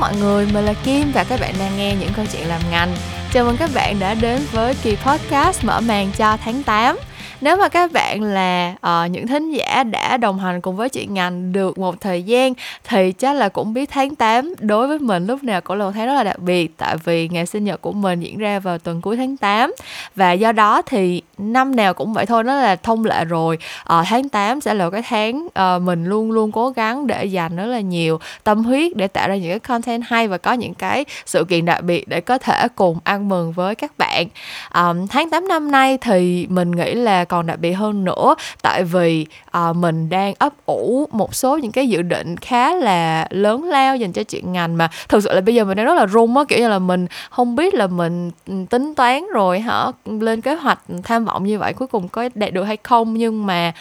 mọi người, mình là Kim và các bạn đang nghe những câu chuyện làm ngành. Chào mừng các bạn đã đến với kỳ podcast mở màn cho tháng 8 nếu mà các bạn là uh, những thính giả đã đồng hành cùng với chị ngành được một thời gian thì chắc là cũng biết tháng 8 đối với mình lúc nào cũng là một tháng rất là đặc biệt tại vì ngày sinh nhật của mình diễn ra vào tuần cuối tháng 8 và do đó thì năm nào cũng vậy thôi nó là thông lệ rồi. Uh, tháng 8 sẽ là cái tháng uh, mình luôn luôn cố gắng để dành rất là nhiều tâm huyết để tạo ra những cái content hay và có những cái sự kiện đặc biệt để có thể cùng ăn mừng với các bạn. Um, tháng 8 năm nay thì mình nghĩ là còn đặc biệt hơn nữa. Tại vì à, mình đang ấp ủ một số những cái dự định khá là lớn lao dành cho chuyện ngành mà thực sự là bây giờ mình đang rất là run á kiểu như là mình không biết là mình ừ, tính toán rồi hả lên kế hoạch tham vọng như vậy cuối cùng có đạt được hay không. Nhưng mà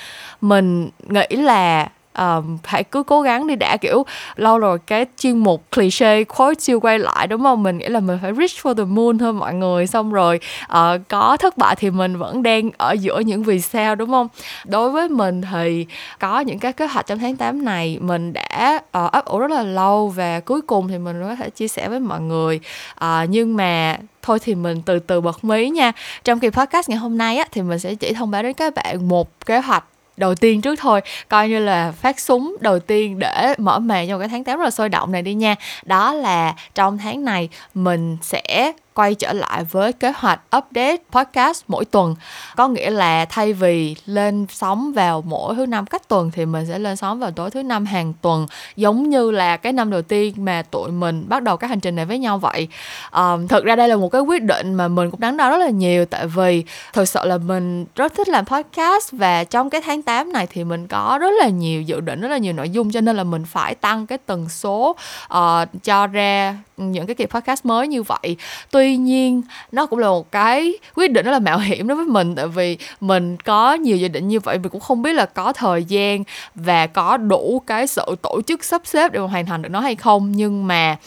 mình nghĩ là um, hãy cứ cố gắng đi đã kiểu lâu rồi cái chuyên mục cliché khối siêu quay lại đúng không? Mình nghĩ là mình phải reach for the moon thôi mọi người. Xong rồi uh, có thất bại thì mình vẫn đang ở giữa những vì sao đúng không? Đối với mình thì có những cái kế hoạch trong tháng 8 này mình đã uh, ấp ủ rất là lâu và cuối cùng thì mình có thể chia sẻ với mọi người. Uh, nhưng mà thôi thì mình từ từ bật mí nha. Trong kỳ podcast ngày hôm nay á thì mình sẽ chỉ thông báo đến các bạn một kế hoạch đầu tiên trước thôi. Coi như là phát súng đầu tiên để mở màn cho cái tháng 8 rất là sôi động này đi nha. Đó là trong tháng này mình sẽ quay trở lại với kế hoạch update podcast mỗi tuần. Có nghĩa là thay vì lên sóng vào mỗi thứ năm cách tuần thì mình sẽ lên sóng vào tối thứ năm hàng tuần giống như là cái năm đầu tiên mà tụi mình bắt đầu cái hành trình này với nhau vậy. Um, thực ra đây là một cái quyết định mà mình cũng đắn đo rất là nhiều tại vì thực sự là mình rất thích làm podcast và trong cái tháng 8 này thì mình có rất là nhiều dự định rất là nhiều nội dung cho nên là mình phải tăng cái tần số uh, cho ra những cái kỳ podcast mới như vậy. Tuy nhiên, nó cũng là một cái quyết định rất là mạo hiểm đối với mình, tại vì mình có nhiều dự định như vậy, mình cũng không biết là có thời gian và có đủ cái sự tổ chức sắp xếp để mà hoàn thành được nó hay không. Nhưng mà,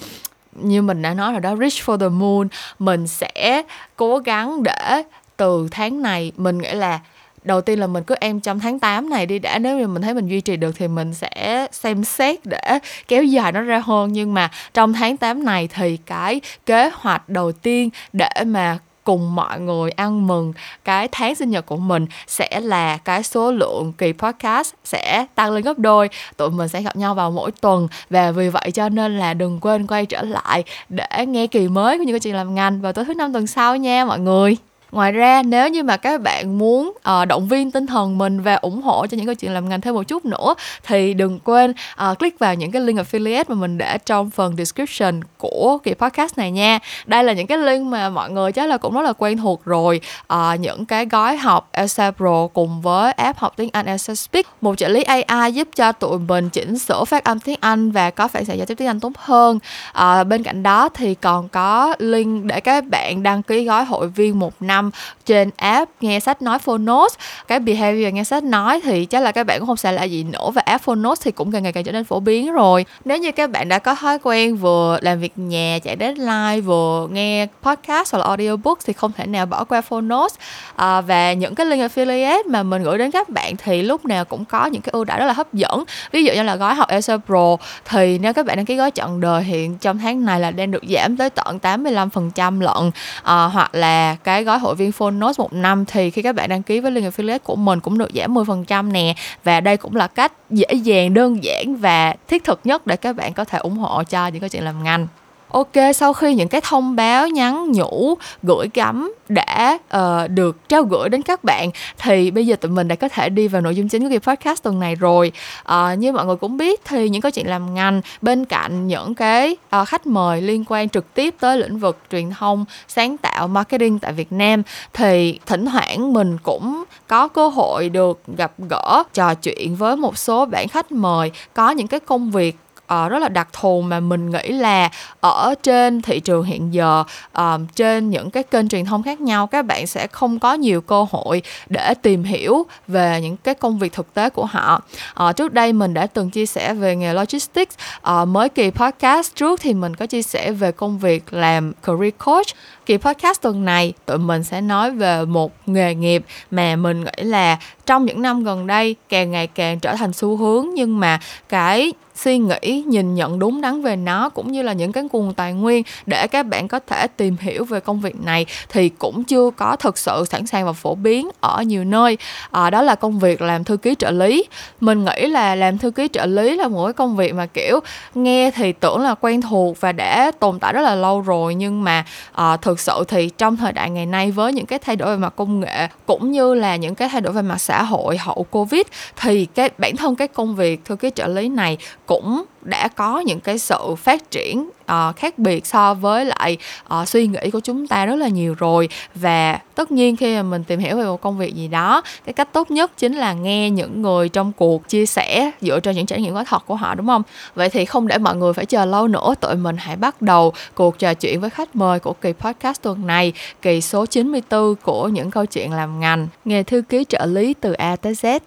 như mình đã nói rồi đó, reach for the moon, mình sẽ cố gắng để từ tháng này mình nghĩ là đầu tiên là mình cứ em trong tháng 8 này đi, đã nếu như mình thấy mình duy trì được thì mình sẽ xem xét để kéo dài nó ra hơn. Nhưng mà trong tháng 8 này thì cái kế hoạch đầu tiên để mà cùng mọi người ăn mừng cái tháng sinh nhật của mình sẽ là cái số lượng kỳ podcast sẽ tăng lên gấp đôi. Tụi mình sẽ gặp nhau vào mỗi tuần. Và vì vậy cho nên là đừng quên quay trở lại để nghe kỳ mới của những cái chuyện làm ngành vào tối thứ năm tuần sau nha mọi người ngoài ra nếu như mà các bạn muốn uh, động viên tinh thần mình và ủng hộ cho những câu chuyện làm ngành thêm một chút nữa thì đừng quên uh, click vào những cái link affiliate mà mình để trong phần description của kỳ podcast này nha. Đây là những cái link mà mọi người chắc là cũng rất là quen thuộc rồi. Uh, những cái gói học Elsa Pro cùng với app học tiếng Anh Elsa Speak một trợ lý AI giúp cho tụi mình chỉnh sửa phát âm tiếng Anh và có phản xạ giao tiếp tiếng Anh tốt hơn. Uh, bên cạnh đó thì còn có link để các bạn đăng ký gói hội viên một năm năm trên app nghe sách nói Phonos. Cái behavior nghe sách nói thì chắc là các bạn cũng không xa lạ gì nữa và app Phonos thì cũng càng ngày càng trở nên phổ biến rồi. Nếu như các bạn đã có thói quen vừa làm việc nhà chạy deadline vừa nghe podcast hoặc là audiobook thì không thể nào bỏ qua Phonos. À, và những cái link affiliate mà mình gửi đến các bạn thì lúc nào cũng có những cái ưu đãi rất là hấp dẫn. Ví dụ như là gói học Elsa Pro thì nếu các bạn đăng ký gói chọn đời hiện trong tháng này là đang được giảm tới tận 85% lận à, hoặc là cái gói hỗ hội viên Phonos một năm thì khi các bạn đăng ký với link affiliate của mình cũng được giảm 10% nè. Và đây cũng là cách dễ dàng, đơn giản và thiết thực nhất để các bạn có thể ủng hộ cho những cái chuyện làm ngành ok sau khi những cái thông báo nhắn nhủ gửi gắm đã uh, được trao gửi đến các bạn thì bây giờ tụi mình đã có thể đi vào nội dung chính của cái podcast tuần này rồi. Uh, như mọi người cũng biết thì những câu chuyện làm ngành bên cạnh những cái uh, khách mời liên quan trực tiếp tới lĩnh vực truyền thông sáng tạo marketing tại Việt Nam thì thỉnh thoảng mình cũng có cơ hội được gặp gỡ trò chuyện với một số bạn khách mời có những cái công việc uh, rất là đặc thù mà mình nghĩ là ở trên thị trường hiện giờ uh, trên những cái kênh truyền thông khác nhau các bạn sẽ không có nhiều cơ hội để tìm hiểu về những cái công việc thực tế của họ. Uh, trước đây mình đã từng chia sẻ về nghề logistics. Uh, mới kỳ podcast trước thì mình có chia sẻ về công việc làm career coach. Kỳ podcast tuần này tụi mình sẽ nói về một nghề nghiệp mà mình nghĩ là trong những năm gần đây càng ngày càng trở thành xu hướng nhưng mà cái suy nghĩ nhìn nhận đúng đắn về nó cũng như là những cái nguồn tài nguyên để các bạn có thể tìm hiểu về công việc này thì cũng chưa có thực sự sẵn sàng và phổ biến ở nhiều nơi. À, đó là công việc làm thư ký trợ lý. Mình nghĩ là làm thư ký trợ lý là một cái công việc mà kiểu nghe thì tưởng là quen thuộc và đã tồn tại rất là lâu rồi nhưng mà à, thực sự thì trong thời đại ngày nay với những cái thay đổi về mặt công nghệ cũng như là những cái thay đổi về mặt xã hội hậu covid thì cái bản thân cái công việc thư ký trợ lý này cũng đã có những cái sự phát triển uh, khác biệt so với lại uh, suy nghĩ của chúng ta rất là nhiều rồi. Và tất nhiên khi mà mình tìm hiểu về một công việc gì đó cái cách tốt nhất chính là nghe những người trong cuộc chia sẻ dựa trên những trải nghiệm có thật của họ đúng không? Vậy thì không để mọi người phải chờ lâu nữa tụi mình hãy bắt đầu cuộc trò chuyện với khách mời của kỳ podcast tuần này kỳ số 94 của những câu chuyện làm ngành. Nghề thư ký trợ lý từ A tới Z.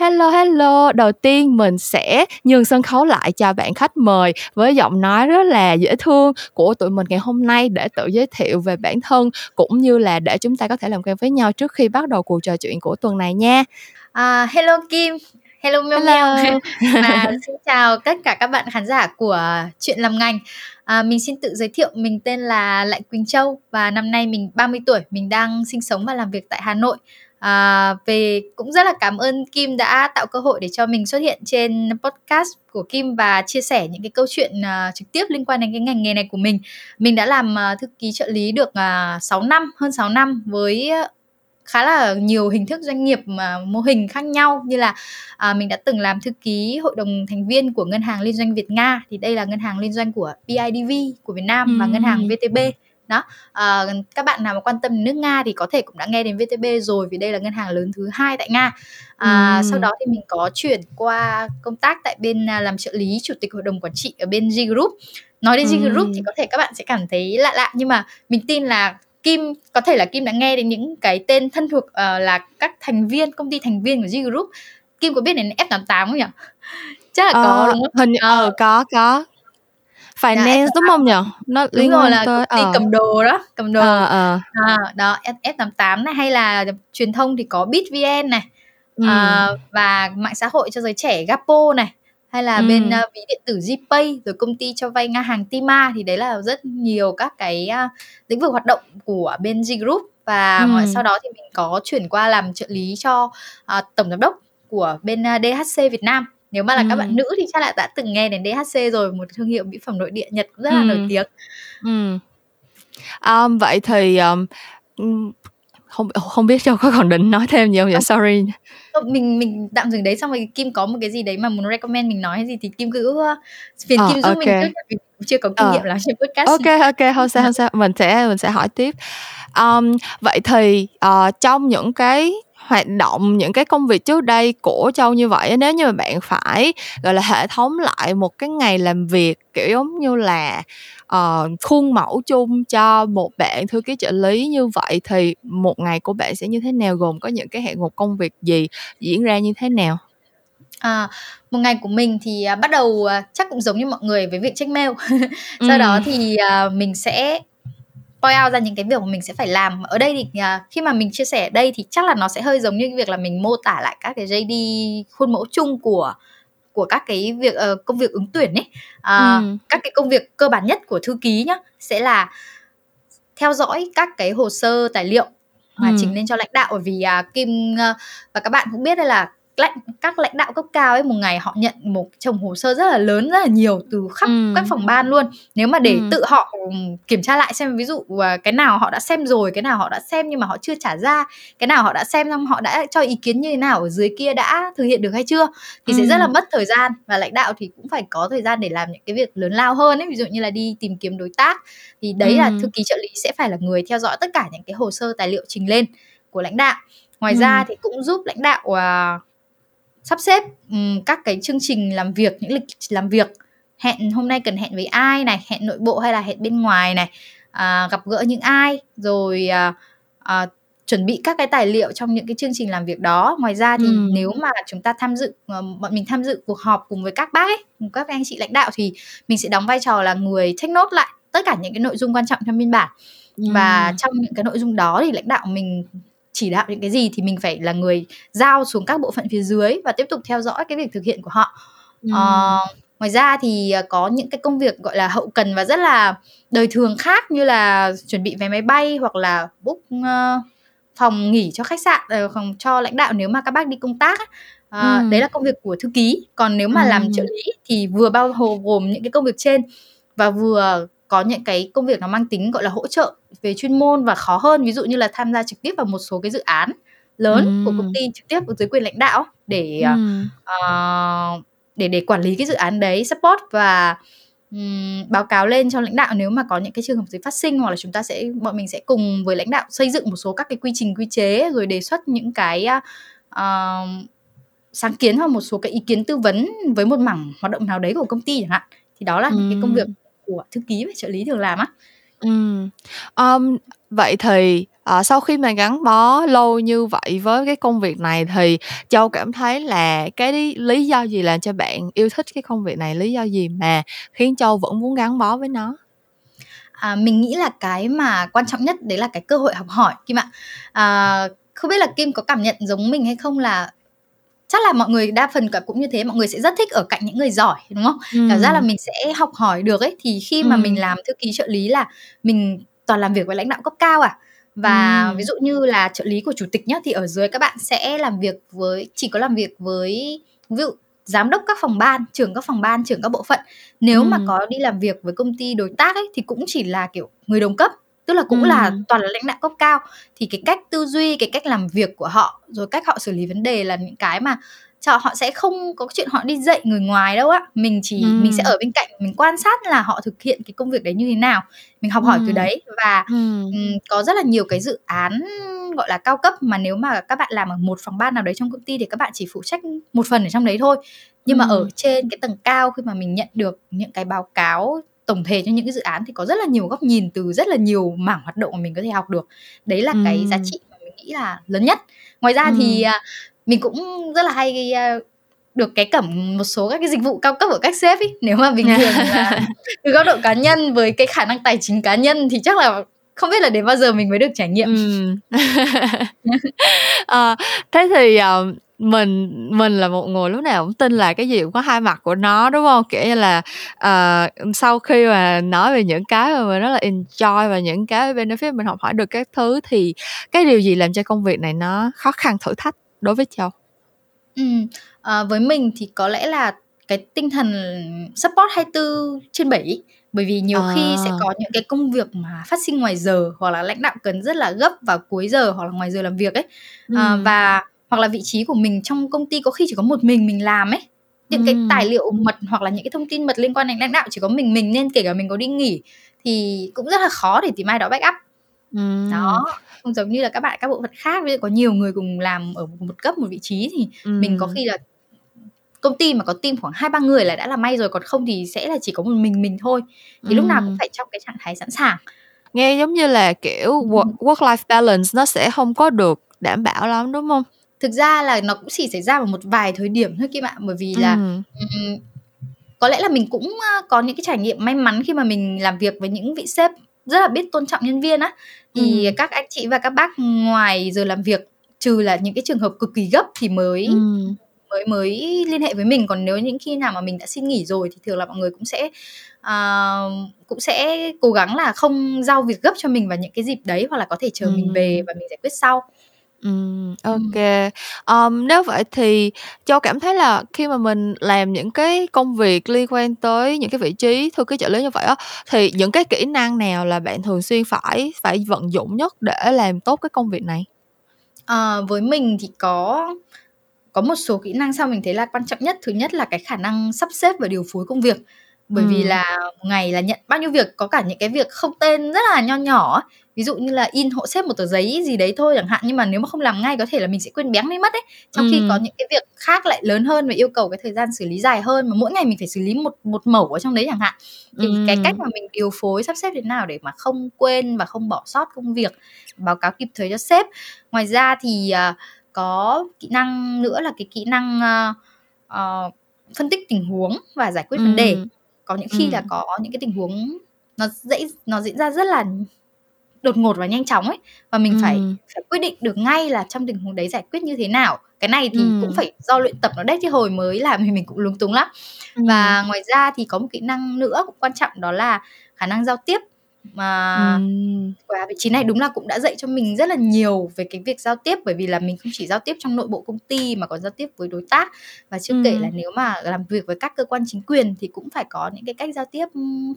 Hello hello, đầu tiên mình sẽ nhường sân khấu lại cho bạn khách mời với giọng nói rất là dễ thương của tụi mình ngày hôm nay để tự giới thiệu về bản thân cũng như là để chúng ta có thể làm quen với nhau trước khi bắt đầu cuộc trò chuyện của tuần này nha. À, hello Kim, hello Meo và xin chào tất cả các bạn khán giả của chuyện làm ngành. À, mình xin tự giới thiệu mình tên là Lại Quỳnh Châu và năm nay mình 30 tuổi, mình đang sinh sống và làm việc tại Hà Nội à, về cũng rất là cảm ơn Kim đã tạo cơ hội để cho mình xuất hiện trên podcast của Kim và chia sẻ những cái câu chuyện uh, trực tiếp liên quan đến cái ngành nghề này của mình. Mình đã làm uh, thư ký trợ lý được uh, à, 6 năm, hơn 6 năm với khá là nhiều hình thức doanh nghiệp mà mô hình khác nhau như là à, mình đã từng làm thư ký hội đồng thành viên của ngân hàng liên doanh Việt Nga thì đây là ngân hàng liên doanh của BIDV của Việt Nam ừ. và ngân hàng VTB đó. À, các bạn nào mà quan tâm đến nước nga thì có thể cũng đã nghe đến vtb rồi vì đây là ngân hàng lớn thứ hai tại nga. À, ừ. sau đó thì mình có chuyển qua công tác tại bên à, làm trợ lý chủ tịch hội đồng quản trị ở bên G Group nói đến G Group thì có thể các bạn sẽ cảm thấy lạ lạ nhưng mà mình tin là Kim có thể là Kim đã nghe đến những cái tên thân thuộc uh, là các thành viên công ty thành viên của G Group Kim có biết đến F88 không nhỉ? Chắc là có uh, đúng không? Hình ờ uh, có có finance đúng không nhỉ nó đúng liên rồi là tới, công ty uh. cầm đồ đó cầm đồ uh, uh. À, đó F88 này hay là truyền thông thì có BitVN này ừ. uh, và mạng xã hội cho giới trẻ Gapo này hay là ừ. bên uh, ví điện tử GPay rồi công ty cho vay ngang hàng Tima thì đấy là rất nhiều các cái uh, lĩnh vực hoạt động của bên G Group và ừ. sau đó thì mình có chuyển qua làm trợ lý cho uh, tổng giám đốc của bên uh, DHC Việt Nam nếu mà là ừ. các bạn nữ thì chắc là đã từng nghe đến DHC rồi một thương hiệu mỹ phẩm nội địa Nhật cũng rất là ừ. nổi tiếng ừ. um, vậy thì um, không không biết cho có còn định nói thêm gì không vậy sorry mình mình tạm dừng đấy xong rồi kim có một cái gì đấy mà muốn recommend mình nói hay gì thì kim cứ phiền uh, kim giúp okay. mình trước vì chưa có kinh uh. nghiệm làm trên podcast ok ok không sao không sao mình sẽ mình sẽ hỏi tiếp um, vậy thì uh, trong những cái hoạt động những cái công việc trước đây của châu như vậy nếu như mà bạn phải gọi là hệ thống lại một cái ngày làm việc kiểu giống như là uh, khuôn mẫu chung cho một bạn thư ký trợ lý như vậy thì một ngày của bạn sẽ như thế nào gồm có những cái hạng mục công việc gì diễn ra như thế nào À, một ngày của mình thì uh, bắt đầu uh, chắc cũng giống như mọi người với việc check mail. Sau ừ. đó thì uh, mình sẽ point out ra những cái việc mà mình sẽ phải làm ở đây thì uh, khi mà mình chia sẻ ở đây thì chắc là nó sẽ hơi giống như cái việc là mình mô tả lại các cái JD khuôn mẫu chung của của các cái việc uh, công việc ứng tuyển ấy uh, ừ. các cái công việc cơ bản nhất của thư ký nhá sẽ là theo dõi các cái hồ sơ tài liệu mà ừ. trình lên cho lãnh đạo bởi vì uh, Kim uh, và các bạn cũng biết đây là lãnh các lãnh đạo cấp cao ấy một ngày họ nhận một chồng hồ sơ rất là lớn rất là nhiều từ khắp ừ. các phòng ban luôn nếu mà để ừ. tự họ kiểm tra lại xem ví dụ à, cái nào họ đã xem rồi cái nào họ đã xem nhưng mà họ chưa trả ra cái nào họ đã xem xong họ đã cho ý kiến như thế nào ở dưới kia đã thực hiện được hay chưa thì ừ. sẽ rất là mất thời gian và lãnh đạo thì cũng phải có thời gian để làm những cái việc lớn lao hơn ấy ví dụ như là đi tìm kiếm đối tác thì đấy ừ. là thư ký trợ lý sẽ phải là người theo dõi tất cả những cái hồ sơ tài liệu trình lên của lãnh đạo ngoài ừ. ra thì cũng giúp lãnh đạo uh, sắp xếp um, các cái chương trình làm việc những lịch làm việc. Hẹn hôm nay cần hẹn với ai này hẹn nội bộ hay là hẹn bên ngoài này. À, gặp gỡ những ai rồi à, à, chuẩn bị các cái tài liệu trong những cái chương trình làm việc đó. Ngoài ra thì ừ. nếu mà chúng ta tham dự ờ, bọn mình tham dự cuộc họp cùng với các bác ấy cùng các anh chị lãnh đạo thì mình sẽ đóng vai trò là người take note lại tất cả những cái nội dung quan trọng trong biên bản. Và trong những cái nội dung đó thì lãnh đạo mình chỉ đạo những cái gì thì mình phải là người giao xuống các bộ phận phía dưới và tiếp tục theo dõi cái việc thực hiện của họ ừ. uh, ngoài ra thì có những cái công việc gọi là hậu cần và rất là đời thường khác như là chuẩn bị vé máy bay hoặc là book uh, phòng nghỉ cho khách sạn uh, phòng cho lãnh đạo nếu mà các bác đi công tác uh, ừ. đấy là công việc của thư ký còn nếu mà ừ. làm trợ lý thì vừa bao gồm những cái công việc trên và vừa có những cái công việc nó mang tính gọi là hỗ trợ về chuyên môn và khó hơn ví dụ như là tham gia trực tiếp vào một số cái dự án lớn ừ. của công ty trực tiếp dưới quyền lãnh đạo để ừ. uh, để để quản lý cái dự án đấy support và um, báo cáo lên cho lãnh đạo nếu mà có những cái trường hợp gì phát sinh hoặc là chúng ta sẽ bọn mình sẽ cùng với lãnh đạo xây dựng một số các cái quy trình quy chế rồi đề xuất những cái uh, sáng kiến hoặc một số cái ý kiến tư vấn với một mảng hoạt động nào đấy của công ty chẳng hạn thì đó là ừ. những cái công việc của thư ký và trợ lý thường làm á Ừm. Ờm, vậy thì, ờ, sau khi mà gắn bó lâu như vậy với cái công việc này thì Châu cảm thấy là cái lý do gì làm cho bạn yêu thích cái công việc này? Lý do gì mà khiến Châu vẫn muốn gắn bó với nó? À, mình nghĩ là cái mà quan trọng nhất đấy là cái cơ hội học hỏi Kim ạ. À, không biết là Kim có cảm nhận giống mình hay không là chắc là mọi người đa phần cả cũng như thế mọi người sẽ rất thích ở cạnh những người giỏi đúng không ừ. cảm giác là mình sẽ học hỏi được ấy thì khi mà ừ. mình làm thư ký trợ lý là mình toàn làm việc với lãnh đạo cấp cao à và ừ. ví dụ như là trợ lý của chủ tịch nhá thì ở dưới các bạn sẽ làm việc với chỉ có làm việc với ví dụ giám đốc các phòng ban trưởng các phòng ban trưởng các bộ phận nếu ừ. mà có đi làm việc với công ty đối tác ấy thì cũng chỉ là kiểu người đồng cấp tức là cũng ừ. là toàn là lãnh đạo cấp cao thì cái cách tư duy cái cách làm việc của họ rồi cách họ xử lý vấn đề là những cái mà cho họ sẽ không có chuyện họ đi dạy người ngoài đâu á mình chỉ ừ. mình sẽ ở bên cạnh mình quan sát là họ thực hiện cái công việc đấy như thế nào mình học hỏi ừ. từ đấy và ừ. um, có rất là nhiều cái dự án gọi là cao cấp mà nếu mà các bạn làm ở một phòng ban nào đấy trong công ty thì các bạn chỉ phụ trách một phần ở trong đấy thôi nhưng ừ. mà ở trên cái tầng cao khi mà mình nhận được những cái báo cáo tổng thể cho những cái dự án thì có rất là nhiều góc nhìn từ rất là nhiều mảng hoạt động mà mình có thể học được đấy là ừ. cái giá trị mà mình nghĩ là lớn nhất ngoài ra ừ. thì à, mình cũng rất là hay à, được cái cẩm một số các cái dịch vụ cao cấp của các sếp ấy nếu mà bình thường là từ góc độ cá nhân với cái khả năng tài chính cá nhân thì chắc là không biết là đến bao giờ mình mới được trải nghiệm ừ. à, thế thì uh, mình mình là một người lúc nào cũng tin là cái gì cũng có hai mặt của nó đúng không kiểu như là uh, sau khi mà nói về những cái mà mình rất là enjoy và những cái benefit mình học hỏi được các thứ thì cái điều gì làm cho công việc này nó khó khăn thử thách đối với châu ừ, à, với mình thì có lẽ là cái tinh thần support 24 trên 7 bởi vì nhiều à. khi sẽ à. có những cái công việc mà phát sinh ngoài giờ hoặc là lãnh đạo cần rất là gấp vào cuối giờ hoặc là ngoài giờ làm việc ấy ừ. à, và hoặc là vị trí của mình trong công ty có khi chỉ có một mình mình làm ấy những ừ. cái tài liệu mật hoặc là những cái thông tin mật liên quan đến lãnh đạo chỉ có mình mình nên kể cả mình có đi nghỉ thì cũng rất là khó để tìm ai đó backup ừ. đó không giống như là các bạn các bộ phận khác ví dụ có nhiều người cùng làm ở một cấp một vị trí thì ừ. mình có khi là công ty mà có team khoảng hai ba người là đã là may rồi còn không thì sẽ là chỉ có một mình mình thôi thì ừ. lúc nào cũng phải trong cái trạng thái sẵn sàng nghe giống như là kiểu work, work life balance nó sẽ không có được đảm bảo lắm đúng không thực ra là nó cũng chỉ xảy ra vào một vài thời điểm thôi kim ạ bởi vì là ừ. um, có lẽ là mình cũng có những cái trải nghiệm may mắn khi mà mình làm việc với những vị sếp rất là biết tôn trọng nhân viên á thì ừ. các anh chị và các bác ngoài giờ làm việc trừ là những cái trường hợp cực kỳ gấp thì mới ừ. mới mới liên hệ với mình còn nếu những khi nào mà mình đã xin nghỉ rồi thì thường là mọi người cũng sẽ uh, cũng sẽ cố gắng là không giao việc gấp cho mình vào những cái dịp đấy hoặc là có thể chờ ừ. mình về và mình giải quyết sau Ừm, ok. Ờm, nếu vậy thì Châu cảm thấy là khi mà mình làm những cái công việc liên quan tới những cái vị trí thư ký trợ lý như vậy á, thì những cái kỹ năng nào là bạn thường xuyên phải phải vận dụng nhất để làm tốt cái công việc này? Ờ, với mình thì có có một số kỹ năng sau mình thấy là quan trọng nhất. Thứ nhất là cái khả năng sắp xếp và điều phối công việc. Bởi vì là một ngày là nhận bao nhiêu việc, có cả những cái việc không tên rất là nho nhỏ ví dụ như là in hộ xếp một tờ giấy gì đấy thôi chẳng hạn nhưng mà nếu mà không làm ngay có thể là mình sẽ quên béng đi mất ấy. Trong khi có những cái việc khác lại lớn hơn và yêu cầu cái thời gian xử lý dài hơn mà mỗi ngày mình phải xử lý một một mẩu ở trong đấy chẳng hạn. Thì cái cách mà mình điều phối sắp xếp thế nào để mà không quên và không bỏ sót công việc báo cáo kịp thời cho sếp. Ngoài ra thì uh, có kỹ năng nữa là cái kỹ năng uh, uh, phân tích tình huống và giải quyết vấn đề có những khi là có những cái tình huống nó dễ nó diễn ra rất là đột ngột và nhanh chóng ấy và mình ừ. phải phải quyết định được ngay là trong tình huống đấy giải quyết như thế nào cái này thì ừ. cũng phải do luyện tập nó đấy chứ hồi mới làm thì mình cũng lúng túng lắm ừ. và ngoài ra thì có một kỹ năng nữa cũng quan trọng đó là khả năng giao tiếp mà ừ. vị trí này đúng là cũng đã dạy cho mình rất là nhiều về cái việc giao tiếp bởi vì là mình không chỉ giao tiếp trong nội bộ công ty mà còn giao tiếp với đối tác và chưa ừ. kể là nếu mà làm việc với các cơ quan chính quyền thì cũng phải có những cái cách giao tiếp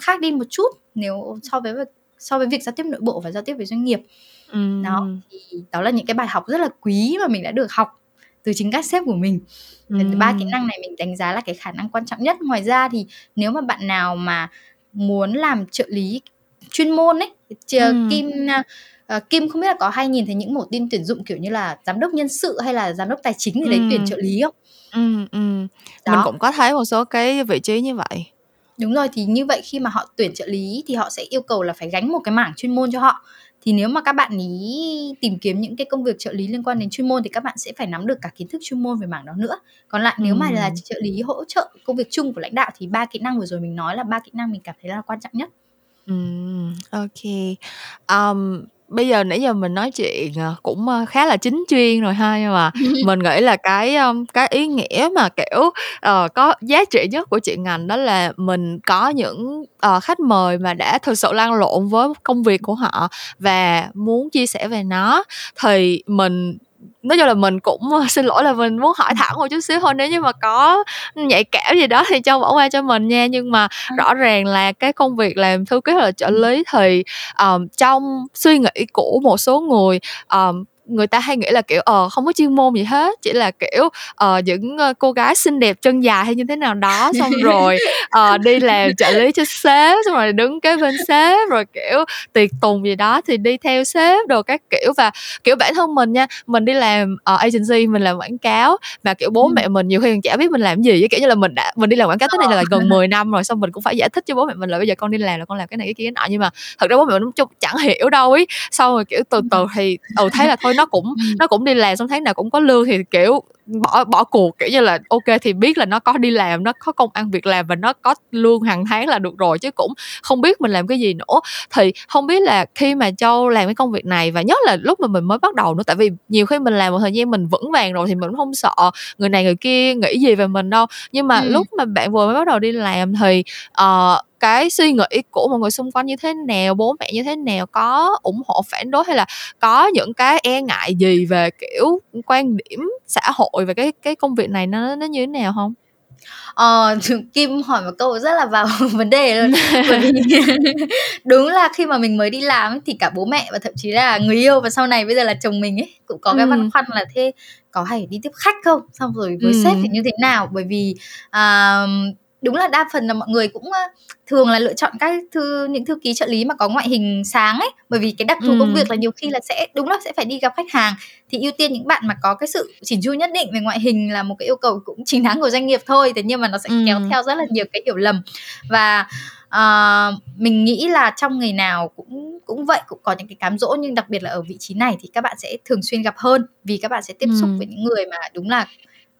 khác đi một chút nếu so với so với việc giao tiếp nội bộ và giao tiếp với doanh nghiệp ừ. đó thì đó là những cái bài học rất là quý mà mình đã được học từ chính các sếp của mình ba ừ. kỹ năng này mình đánh giá là cái khả năng quan trọng nhất ngoài ra thì nếu mà bạn nào mà muốn làm trợ lý chuyên môn ấy ừ. kim uh, kim không biết là có hay nhìn thấy những mẫu tin tuyển dụng kiểu như là giám đốc nhân sự hay là giám đốc tài chính gì đấy ừ. tuyển trợ lý không ừ, ừ. mình cũng có thấy một số cái vị trí như vậy đúng rồi thì như vậy khi mà họ tuyển trợ lý thì họ sẽ yêu cầu là phải gánh một cái mảng chuyên môn cho họ thì nếu mà các bạn ý tìm kiếm những cái công việc trợ lý liên quan đến chuyên môn thì các bạn sẽ phải nắm được cả kiến thức chuyên môn về mảng đó nữa còn lại nếu ừ. mà là trợ lý hỗ trợ công việc chung của lãnh đạo thì ba kỹ năng vừa rồi mình nói là ba kỹ năng mình cảm thấy là quan trọng nhất Ừm, ok. Ờm, bây giờ nãy giờ mình nói chuyện, ờ, cũng, ơ, khá là chính chuyên rồi ha, nhưng mà mình nghĩ là cái, ưm, cái ý nghĩa mà, kiểu, ờ, có giá trị nhất của chuyện ngành đó là mình có những, ờ, khách mời mà đã thực sự lăn lộn với công việc của họ và muốn chia sẻ về nó, thì mình nói chung là mình cũng xin lỗi là mình muốn hỏi thẳng một chút xíu thôi nếu như mà có nhạy cảm gì đó thì cho bỏ qua cho mình nha nhưng mà ừ. rõ ràng là cái công việc làm thư ký hoặc là trợ lý thì um, trong suy nghĩ của một số người um, người ta hay nghĩ là kiểu ờ không có chuyên môn gì hết chỉ là kiểu ờ những uh, cô gái xinh đẹp chân dài hay như thế nào đó xong rồi uh, đi làm trợ lý cho sếp xong rồi đứng kế bên sếp rồi kiểu tiệc tùng gì đó thì đi theo sếp đồ các kiểu. Và kiểu bản thân mình nha mình đi làm uh, agency mình làm quảng cáo mà kiểu bố ừ. mẹ mình nhiều khi còn chả biết mình làm gì kiểu như là mình đã mình đi làm quảng cáo tới này là gần 10 năm rồi xong mình cũng phải giải thích cho bố mẹ mình là bây giờ con đi làm là con làm cái này cái kia cái nọ. Nhưng mà thật ra bố mẹ mình cũng chẳng hiểu đâu ấy xong rồi kiểu từ từ thì ừ thấy là thôi nó cũng nó cũng đi làm xong tháng nào cũng có lương thì kiểu bỏ bỏ cuộc kiểu như là ok thì biết là nó có đi làm nó có công ăn việc làm và nó có lương hàng tháng là được rồi chứ cũng không biết mình làm cái gì nữa. Thì không biết là khi mà châu làm cái công việc này và nhất là lúc mà mình mới bắt đầu nữa tại vì nhiều khi mình làm một thời gian mình vững vàng rồi thì mình cũng không sợ người này người kia nghĩ gì về mình đâu. Nhưng mà ừ. lúc mà bạn vừa mới bắt đầu đi làm thì uh, cái suy nghĩ của mọi người xung quanh như thế nào bố mẹ như thế nào có ủng hộ phản đối hay là có những cái e ngại gì về kiểu quan điểm xã hội về cái cái công việc này nó nó như thế nào không? Ờ, Kim hỏi một câu rất là vào vấn đề luôn. Bởi vì đúng là khi mà mình mới đi làm ấy, thì cả bố mẹ và thậm chí là người yêu và sau này bây giờ là chồng mình ấy cũng có cái băn khoăn là thế có hay đi tiếp khách không? Xong rồi với ừ. sếp thì như thế nào? Bởi vì uh, đúng là đa phần là mọi người cũng thường là lựa chọn các thư những thư ký trợ lý mà có ngoại hình sáng ấy bởi vì cái đặc thù ừ. công việc là nhiều khi là sẽ đúng là sẽ phải đi gặp khách hàng thì ưu tiên những bạn mà có cái sự chỉnh chu nhất định về ngoại hình là một cái yêu cầu cũng chính đáng của doanh nghiệp thôi thế nhưng mà nó sẽ ừ. kéo theo rất là nhiều cái hiểu lầm và uh, mình nghĩ là trong người nào cũng cũng vậy cũng có những cái cám dỗ nhưng đặc biệt là ở vị trí này thì các bạn sẽ thường xuyên gặp hơn vì các bạn sẽ tiếp xúc ừ. với những người mà đúng là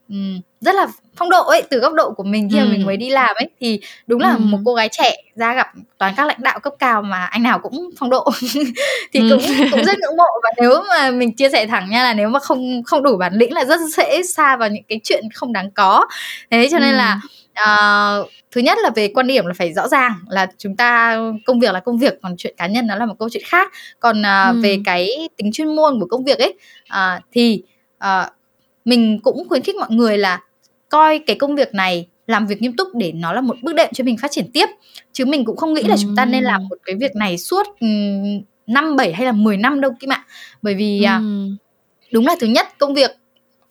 um, rất là phong độ ấy từ góc độ của mình khi mà mình mới đi làm ấy thì đúng là một cô gái trẻ ra gặp toàn các lãnh đạo cấp cao mà anh nào cũng phong độ. Thì cũng cũng rất ngưỡng mộ và nếu mà mình chia sẻ thẳng nha là nếu mà không không đủ bản lĩnh là rất dễ xa vào những cái chuyện không đáng có. Thế cho nên là uh, thứ nhất là về quan điểm là phải rõ ràng là chúng ta công việc là công việc còn chuyện cá nhân nó là một câu chuyện khác. Còn uh, về cái tính chuyên môn của công việc ấy uh, thì uh, mình cũng khuyến khích mọi người là coi cái công việc này làm việc nghiêm túc để nó là một bước đệm cho mình phát triển tiếp. Chứ mình cũng không nghĩ là chúng ta nên làm một cái việc này suốt năm bảy hay là 10 năm đâu kim ạ. Bởi vì à, đúng là thứ nhất công việc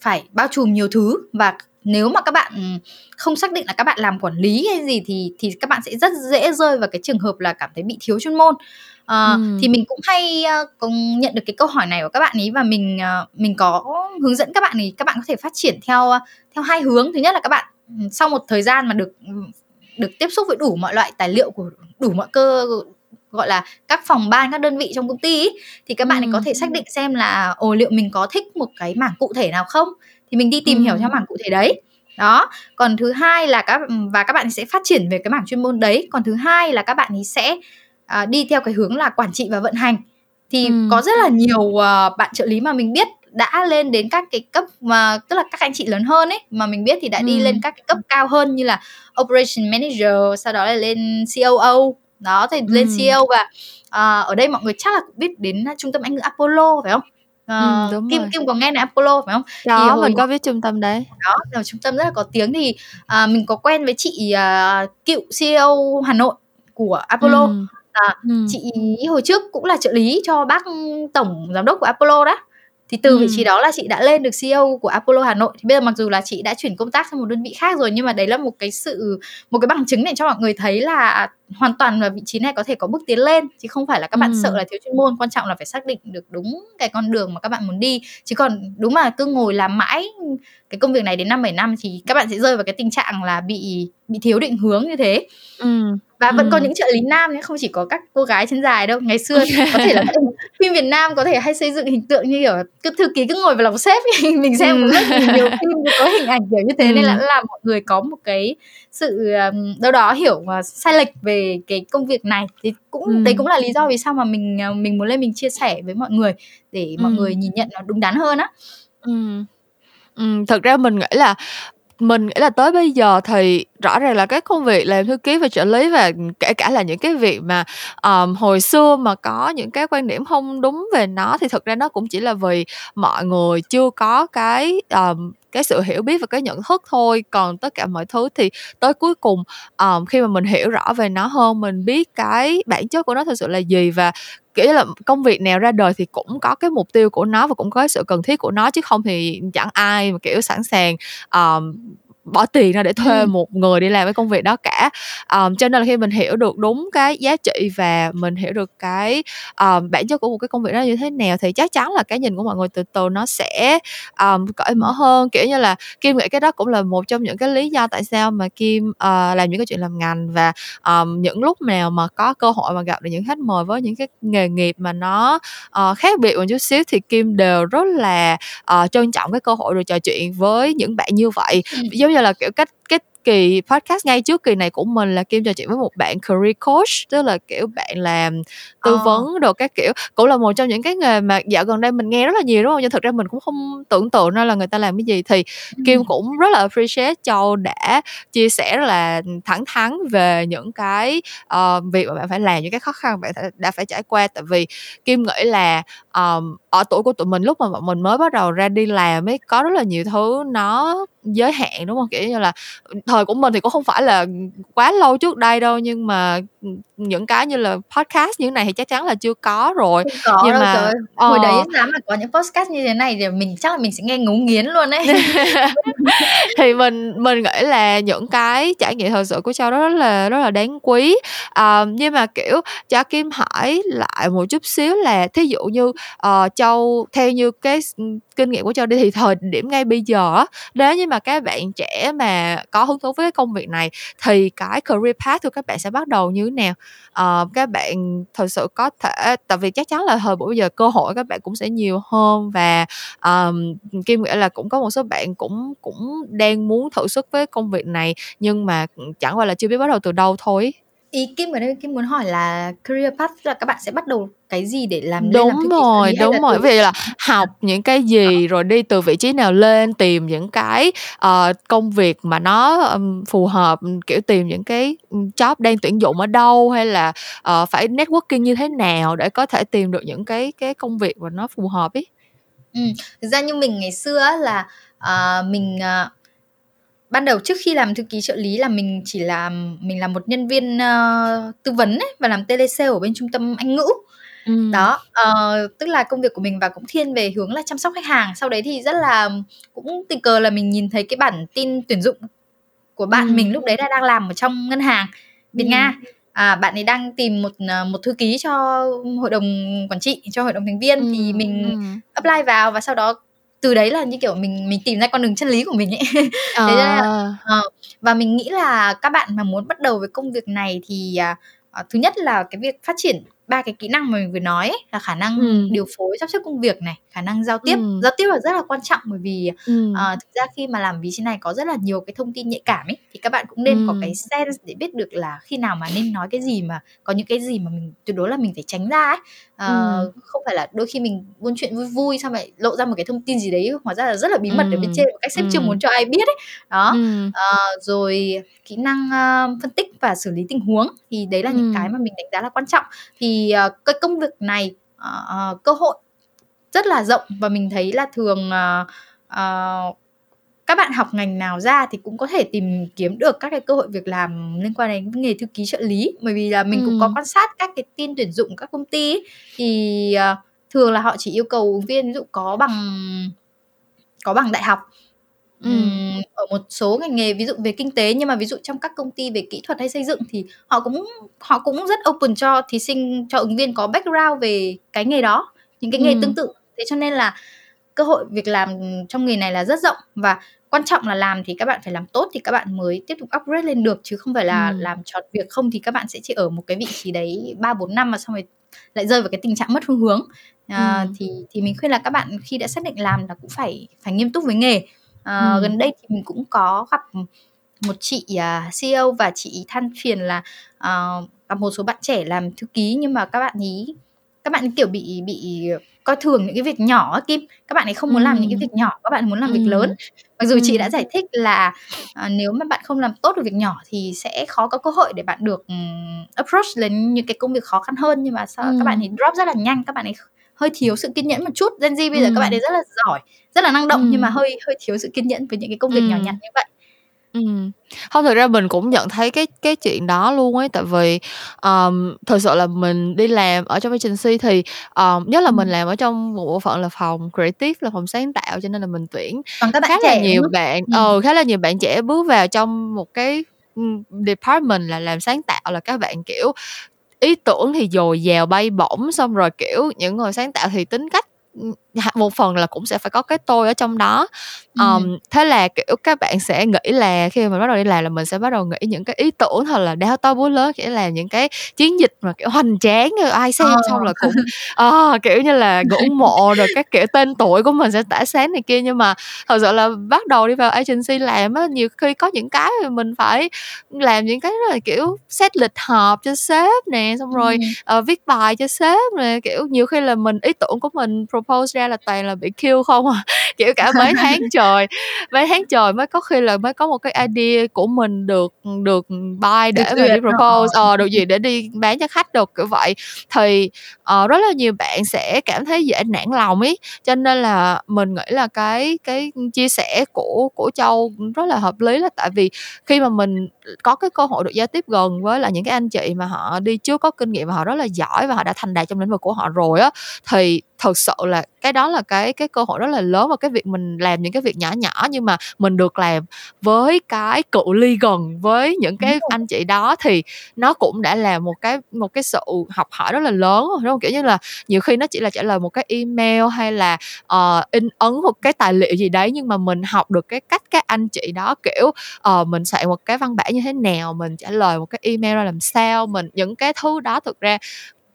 phải bao trùm nhiều thứ và nếu mà các bạn không xác định là các bạn làm quản lý hay gì thì thì các bạn sẽ rất dễ rơi vào cái trường hợp là cảm thấy bị thiếu chuyên môn uh, ừ. thì mình cũng hay uh, có nhận được cái câu hỏi này của các bạn ấy và mình uh, mình có hướng dẫn các bạn ấy các bạn có thể phát triển theo uh, theo hai hướng. Thứ nhất là các bạn sau một thời gian mà được được tiếp xúc với đủ mọi loại tài liệu của đủ mọi cơ gọi là các phòng ban các đơn vị trong công ty ý, thì các bạn ấy có thể xác định xem là ồ liệu mình có thích một cái mảng cụ thể nào không? Thì mình đi tìm ừ. hiểu theo mảng cụ thể đấy. Đó. Còn thứ hai là các và các bạn sẽ phát triển về cái mảng chuyên môn đấy. Còn thứ hai là các bạn ấy sẽ à, đi theo cái hướng là quản trị và vận hành thì ừ. có rất là nhiều uh, bạn trợ lý mà mình biết đã lên đến các cái cấp mà tức là các anh chị lớn hơn ấy mà mình biết thì đã ừ. đi lên các cái cấp cao hơn như là operation manager sau đó là lên COO đó thì ừ. lên CEO và uh, ở đây mọi người chắc là cũng biết đến trung tâm Anh ngữ Apollo phải không? Uh, ừ, Kim rồi. Kim có nghe này Apollo phải không? Đó, thì hồi mình có biết trung tâm đấy. Đó, là trung tâm rất là có tiếng thì uh, mình có quen với chị uh, cựu CEO Hà Nội của Apollo. Ừ. À, ừ. chị hồi trước cũng là trợ lý cho bác tổng giám đốc của Apollo đó. Thì từ ừ. vị trí đó là chị đã lên được CEO của Apollo Hà Nội. Thì bây giờ mặc dù là chị đã chuyển công tác sang một đơn vị khác rồi nhưng mà đấy là một cái sự một cái bằng chứng để cho mọi người thấy là hoàn toàn là vị trí này có thể có bước tiến lên. Chứ không phải là các bạn ừ. sợ là thiếu chuyên môn. Quan trọng là phải xác định được đúng cái con đường mà các bạn muốn đi. Chứ còn đúng mà cứ ngồi làm mãi cái công việc này đến năm bảy năm thì các bạn sẽ rơi vào cái tình trạng là bị bị thiếu định hướng như thế. Ừ và vẫn ừ. có những trợ lý nam nhé không chỉ có các cô gái chân dài đâu ngày xưa có thể là phim Việt Nam có thể hay xây dựng hình tượng như kiểu cứ thư ký cứ ngồi vào lòng sếp mình xem ừ. rất nhiều phim có hình ảnh kiểu như thế ừ. nên là làm mọi người có một cái sự đâu đó hiểu và sai lệch về cái công việc này thì cũng ừ. đấy cũng là lý do vì sao mà mình ờ, mình muốn lên mình chia sẻ với mọi người để mọi ừ. người nhìn nhận nó đúng đắn hơn á ừ. Ừ, thật ra mình nghĩ là mình nghĩ là tới bây giờ thì rõ ràng là cái công việc làm thư ký và trợ lý và kể cả là những cái việc mà um, hồi xưa mà có những cái quan điểm không đúng về nó thì thực ra nó cũng chỉ là vì mọi người chưa có cái um, cái sự hiểu biết và cái nhận thức thôi. Còn tất cả mọi thứ thì tới cuối cùng um, khi mà mình hiểu rõ về nó hơn mình biết cái bản chất của nó thực sự là gì và kiểu là công việc nào ra đời thì cũng có cái mục tiêu của nó và cũng có cái sự cần thiết của nó chứ không thì chẳng ai mà kiểu sẵn sàng um, bỏ tiền ra để thuê ừ. một người đi làm cái công việc đó cả um, cho nên là khi mình hiểu được đúng cái giá trị và mình hiểu được cái um, bản chất của một cái công việc đó như thế nào thì chắc chắn là cái nhìn của mọi người từ từ nó sẽ um, cởi mở hơn kiểu như là kim nghĩ cái đó cũng là một trong những cái lý do tại sao mà kim uh, làm những cái chuyện làm ngành và um, những lúc nào mà có cơ hội mà gặp được những khách mời với những cái nghề nghiệp mà nó uh, khác biệt một chút xíu thì kim đều rất là uh, trân trọng cái cơ hội được trò chuyện với những bạn như vậy ừ. giống như là kiểu cách cái kỳ podcast ngay trước kỳ này của mình là Kim trò chuyện với một bạn career coach tức là kiểu bạn làm tư ờ. vấn đồ các kiểu cũng là một trong những cái nghề mà dạo gần đây mình nghe rất là nhiều đúng không nhưng thực ra mình cũng không tưởng tượng ra là người ta làm cái gì thì. Kim cũng rất là appreciate Châu đã chia sẻ rất là thẳng thắn về những cái uh, việc mà bạn phải làm những cái khó khăn bạn đã phải trải qua tại vì Kim nghĩ là um, ở tuổi của tụi mình lúc mà bọn mình mới bắt đầu ra đi làm ấy có rất là nhiều thứ nó giới hạn, đúng không? Kiểu như là, thời của mình thì cũng không phải là quá lâu trước đây đâu, nhưng mà những cái như là podcast như thế này thì chắc chắn là chưa có rồi. Không có nhưng đâu mà trời. Ờ... hồi đấy dám là có những podcast như thế này thì mình chắc là mình sẽ nghe ngấu nghiến luôn đấy thì mình mình nghĩ là những cái trải nghiệm thật sự của châu đó rất là rất là đáng quý. À, nhưng mà kiểu cho kim hỏi lại một chút xíu là thí dụ như uh, châu theo như cái kinh nghiệm của châu đi thì thời điểm ngay bây giờ nếu như mà các bạn trẻ mà có hứng thú với cái công việc này thì cái career path của các bạn sẽ bắt đầu như nào uh, ờ, các bạn thật sự có thể tại vì chắc chắn là thời buổi giờ cơ hội các bạn cũng sẽ nhiều hơn và um, kim nghĩa là cũng có một số bạn cũng cũng đang muốn thử sức với công việc này nhưng mà ừ, chẳng qua là chưa biết bắt đầu từ đâu thôi ý Kim ở đây Kim muốn hỏi là career path là các bạn sẽ bắt đầu cái gì để làm đúng lên làm rồi đúng rồi vì là học những cái gì rồi đi từ vị trí nào lên tìm những cái uh, công việc mà nó um, phù hợp kiểu tìm những cái job đang tuyển dụng ở đâu hay là uh, phải networking như thế nào để có thể tìm được những cái cái công việc mà nó phù hợp ý ừ. thực ra như mình ngày xưa là uh, mình uh, ban đầu trước khi làm thư ký trợ lý là mình chỉ làm mình là một nhân viên uh, tư vấn ấy, và làm telesale ở bên trung tâm Anh ngữ ừ. đó uh, tức là công việc của mình và cũng thiên về hướng là chăm sóc khách hàng sau đấy thì rất là cũng tình cờ là mình nhìn thấy cái bản tin tuyển dụng của bạn ừ. mình lúc đấy là đang làm ở trong ngân hàng Việt ừ. Nga à, bạn ấy đang tìm một một thư ký cho hội đồng quản trị cho hội đồng thành viên ừ. thì mình ừ. apply vào và sau đó từ đấy là như kiểu mình mình tìm ra con đường chân lý của mình ấy à. thế là, uh, và mình nghĩ là các bạn mà muốn bắt đầu với công việc này thì uh, thứ nhất là cái việc phát triển ba cái kỹ năng mà mình vừa nói ấy, là khả năng ừ. điều phối sắp xếp công việc này khả năng giao tiếp ừ. giao tiếp là rất là quan trọng bởi vì ừ. uh, thực ra khi mà làm vị trí này có rất là nhiều cái thông tin nhạy cảm ấy thì các bạn cũng nên ừ. có cái sense để biết được là khi nào mà nên nói cái gì mà có những cái gì mà mình tuyệt đối là mình phải tránh ra ấy uh, ừ. không phải là đôi khi mình buôn chuyện vui vui xong lại lộ ra một cái thông tin gì đấy hóa ra là rất là bí mật ừ. ở bên trên một cách sếp ừ. chưa muốn cho ai biết ấy đó ừ. uh, rồi kỹ năng uh, phân tích và xử lý tình huống thì đấy là ừ. những cái mà mình đánh giá là quan trọng thì uh, cái công việc này uh, cơ hội rất là rộng và mình thấy là thường uh, uh, các bạn học ngành nào ra thì cũng có thể tìm kiếm được các cái cơ hội việc làm liên quan đến nghề thư ký trợ lý bởi vì là mình ừ. cũng có quan sát các cái tin tuyển dụng các công ty ấy, thì uh, thường là họ chỉ yêu cầu ứng viên ví dụ có bằng có bằng đại học ừ. ở một số ngành nghề ví dụ về kinh tế nhưng mà ví dụ trong các công ty về kỹ thuật hay xây dựng thì họ cũng họ cũng rất open cho thí sinh cho ứng viên có background về cái nghề đó những cái nghề ừ. tương tự thế cho nên là cơ hội việc làm trong nghề này là rất rộng và quan trọng là làm thì các bạn phải làm tốt thì các bạn mới tiếp tục upgrade lên được chứ không phải là ừ. làm trọt việc không thì các bạn sẽ chỉ ở một cái vị trí đấy ba bốn năm mà xong rồi lại rơi vào cái tình trạng mất phương hướng à, ừ. thì thì mình khuyên là các bạn khi đã xác định làm là cũng phải phải nghiêm túc với nghề à, ừ. gần đây thì mình cũng có gặp một chị uh, CEO và chị than phiền là uh, gặp một số bạn trẻ làm thư ký nhưng mà các bạn ý các bạn kiểu bị bị coi thường những cái việc nhỏ Kim các bạn ấy không muốn ừ. làm những cái việc nhỏ các bạn muốn làm ừ. việc lớn mặc dù ừ. chị đã giải thích là à, nếu mà bạn không làm tốt được việc nhỏ thì sẽ khó có cơ hội để bạn được um, approach lên những cái công việc khó khăn hơn nhưng mà sao ừ. các bạn ấy drop rất là nhanh các bạn ấy hơi thiếu sự kiên nhẫn một chút Gen Z bây giờ ừ. các bạn ấy rất là giỏi rất là năng động ừ. nhưng mà hơi hơi thiếu sự kiên nhẫn với những cái công việc ừ. nhỏ nhặt như vậy Ừm. Hông, thực ra mình cũng nhận thấy cái cái chuyện đó luôn ấy, tại vì, ờm, thực sự là mình đi làm ở trong agency thì, ờm, nhất là mình làm ở trong một bộ phận là phòng creative, là phòng sáng tạo, cho nên là mình tuyển Còn các bạn khá là trẻ, nhiều đúng bạn ừ, khá là nhiều bạn trẻ bước vào trong một cái, ừm, department là làm sáng tạo, là các bạn, kiểu, ý tưởng thì dồi dào bay bổng, xong rồi, kiểu, những người sáng tạo thì tính cách một phần là cũng sẽ phải có cái tôi ở trong đó. Um, thế là kiểu các bạn sẽ nghĩ là khi mà bắt đầu đi làm là mình sẽ bắt đầu nghĩ những cái ý tưởng thật là đao to búa lớn kiểu là những cái chiến dịch mà kiểu hoành tráng ai xem oh. xong là cũng uh, kiểu như là ngưỡng mộ rồi các kiểu tên tuổi của mình sẽ tỏa sáng này kia. Nhưng mà thật sự là bắt đầu đi vào agency làm á nhiều khi có những cái mình phải làm những cái rất là kiểu xét lịch họp cho sếp nè xong rồi uh, viết bài cho sếp nè kiểu nhiều khi là mình ý tưởng của mình propose ra là toàn là bị kill không à? Kiểu cả mấy tháng trời mấy tháng trời mới có khi là mới có một cái idea của mình được được buy để mà đi propose ờ được gì để đi bán cho khách được kiểu vậy. Thì uh, rất là nhiều bạn sẽ cảm thấy dễ nản lòng ấy cho nên là mình nghĩ là cái cái chia sẻ của của châu rất là hợp lý là tại vì khi mà mình có cái cơ hội được giao tiếp gần với là những cái anh chị mà họ đi trước có kinh nghiệm và họ rất là giỏi và họ đã thành đạt trong lĩnh vực của họ rồi á thì thật sự là cái đó là cái cái cơ hội rất là lớn và cái việc mình làm những cái việc nhỏ nhỏ nhưng mà mình được làm với cái cự ly gần với những cái anh chị đó thì nó cũng đã là một cái một cái sự học hỏi rất là lớn đúng không? Kiểu như là nhiều khi nó chỉ là trả lời một cái email hay là uh, in ấn một cái tài liệu gì đấy nhưng mà mình học được cái cách các anh chị đó kiểu uh, mình soạn một cái văn bản như thế nào mình trả lời một cái email ra làm sao mình những cái thứ đó thực ra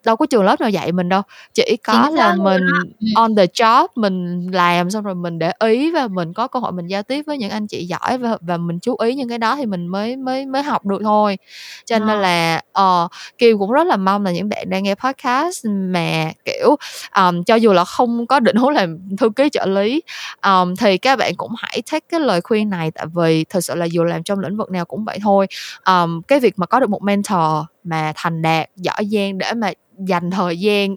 đâu có trường lớp nào dạy mình đâu chỉ có Chính là mình ừ. on the job mình làm xong rồi mình để ý và mình có cơ hội mình giao tiếp với những anh chị giỏi và và mình chú ý những cái đó thì mình mới mới mới học được thôi cho à. nên ờ. là uh, Kim cũng rất là mong là những bạn đang nghe podcast mà kiểu um, cho dù là không có định hướng làm thư ký trợ lý um, thì các bạn cũng hãy take cái lời khuyên này tại vì thật sự là dù làm trong lĩnh vực nào cũng vậy thôi um, cái việc mà có được một mentor mà thành đạt giỏi giang để mà dành thời gian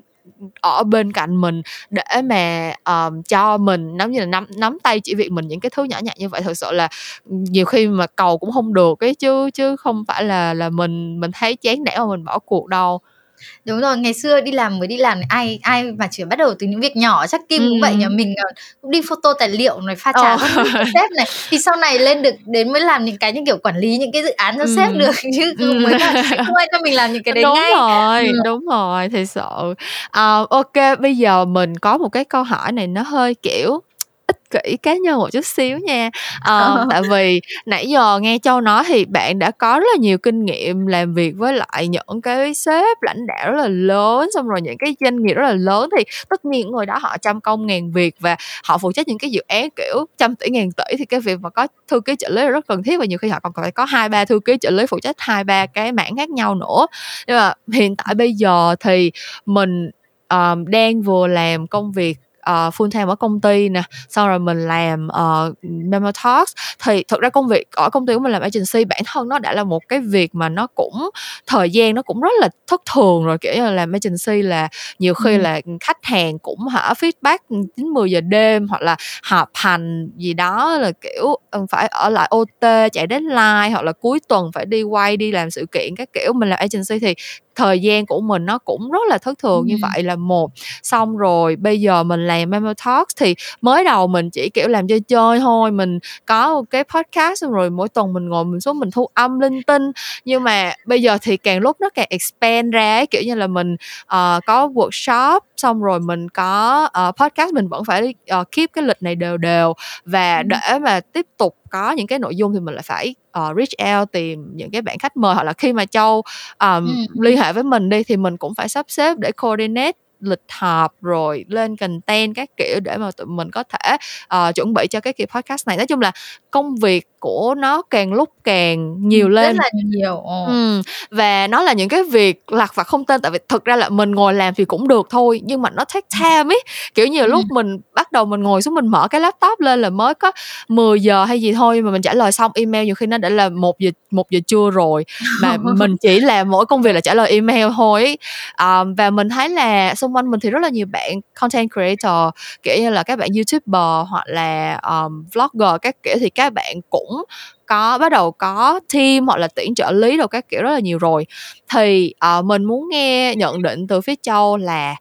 ở bên cạnh mình để mà um, cho mình giống như là nắm nắm tay chỉ việc mình những cái thứ nhỏ nhặt như vậy. Thực sự là nhiều khi mà cầu cũng không được cái chứ chứ không phải là là mình mình thấy chán nản mà mình bỏ cuộc đâu. Đúng rồi, ngày xưa đi làm mới đi làm ai ai mà chỉ bắt đầu từ những việc nhỏ chắc Kim cũng vậy nhỉ, mình, ờ, cũng đi photo tài liệu này, pha trà Ờ. các sếp này, thì sau này lên được đến mới làm những cái như kiểu quản lý những cái dự án cho sếp được chứ không mới là không ai cho mình làm những cái đấy Đúng ngay. rồi, Ừm. đúng rồi, thiệt sự. Ờ, ô bây giờ mình có một cái câu hỏi này nó hơi, kiểu, ích kỷ cá nhân một chút xíu nha. Um, tại vì nãy giờ nghe châu nói thì bạn đã có rất là nhiều kinh nghiệm làm việc với lại những cái sếp lãnh đạo rất là lớn xong rồi những cái doanh nghiệp rất là lớn. Thì tất nhiên người đó họ trăm công ngàn việc và họ phụ trách những cái dự án kiểu trăm tỷ ngàn tỷ thì cái việc mà có thư ký trợ lý là rất cần thiết và nhiều khi họ còn phải có hai ba thư ký trợ lý phụ trách hai ba cái mảng khác nhau nữa. Nhưng mà hiện tại bây giờ thì mình um, đang vừa làm công việc uh, full time ở công ty nè sau rồi mình làm uh, memo talks thì thực ra công việc ở công ty của mình làm agency bản thân nó đã là một cái việc mà nó cũng thời gian nó cũng rất là thất thường rồi kiểu như là làm agency là nhiều khi ừ. là khách hàng cũng hả feedback chín mười giờ đêm hoặc là họp hành gì đó là kiểu phải ở lại OT chạy đến deadline hoặc là cuối tuần phải đi quay đi làm sự kiện các kiểu mình làm agency thì thời gian của mình nó cũng rất là thất thường ừ. như vậy là một. Xong rồi bây giờ mình làm memo talks thì mới đầu mình chỉ kiểu làm chơi chơi thôi mình có một cái podcast xong rồi mỗi tuần mình ngồi mình xuống mình thu âm linh tinh. Nhưng mà bây giờ thì càng lúc nó càng expand ra ấy, kiểu như là mình uh, có workshop xong rồi mình có uh, podcast mình vẫn phải uh, keep cái lịch này đều đều và để mà tiếp tục có những cái nội dung thì mình lại phải uh, reach out tìm những cái bạn khách mời hoặc là khi mà châu um, ừ. liên hệ với mình đi thì mình cũng phải sắp xếp để coordinate lịch họp rồi lên content các kiểu để mà tụi mình có thể uh, chuẩn bị cho cái kỳ podcast này. Nói chung là công việc của nó càng lúc càng nhiều lên. rất là nhiều ừ. và nó là những cái việc lặt vặt không tên tại vì thực ra là mình ngồi làm thì cũng được thôi nhưng mà nó take time ấy. Kiểu nhiều lúc ừ. mình bắt đầu mình ngồi xuống mình mở cái laptop lên là mới có 10 giờ hay gì thôi mà mình trả lời xong email nhiều khi nó đã là một giờ một giờ trưa rồi mà mình chỉ làm mỗi công việc là trả lời email thôi um, và mình thấy là xung quanh mình thì rất là nhiều bạn content creator kiểu như là các bạn youtuber hoặc là um, vlogger các kiểu thì các bạn cũng có bắt đầu có team hoặc là tuyển trợ lý đồ các kiểu rất là nhiều rồi. Thì uh, mình muốn nghe nhận định từ phía châu là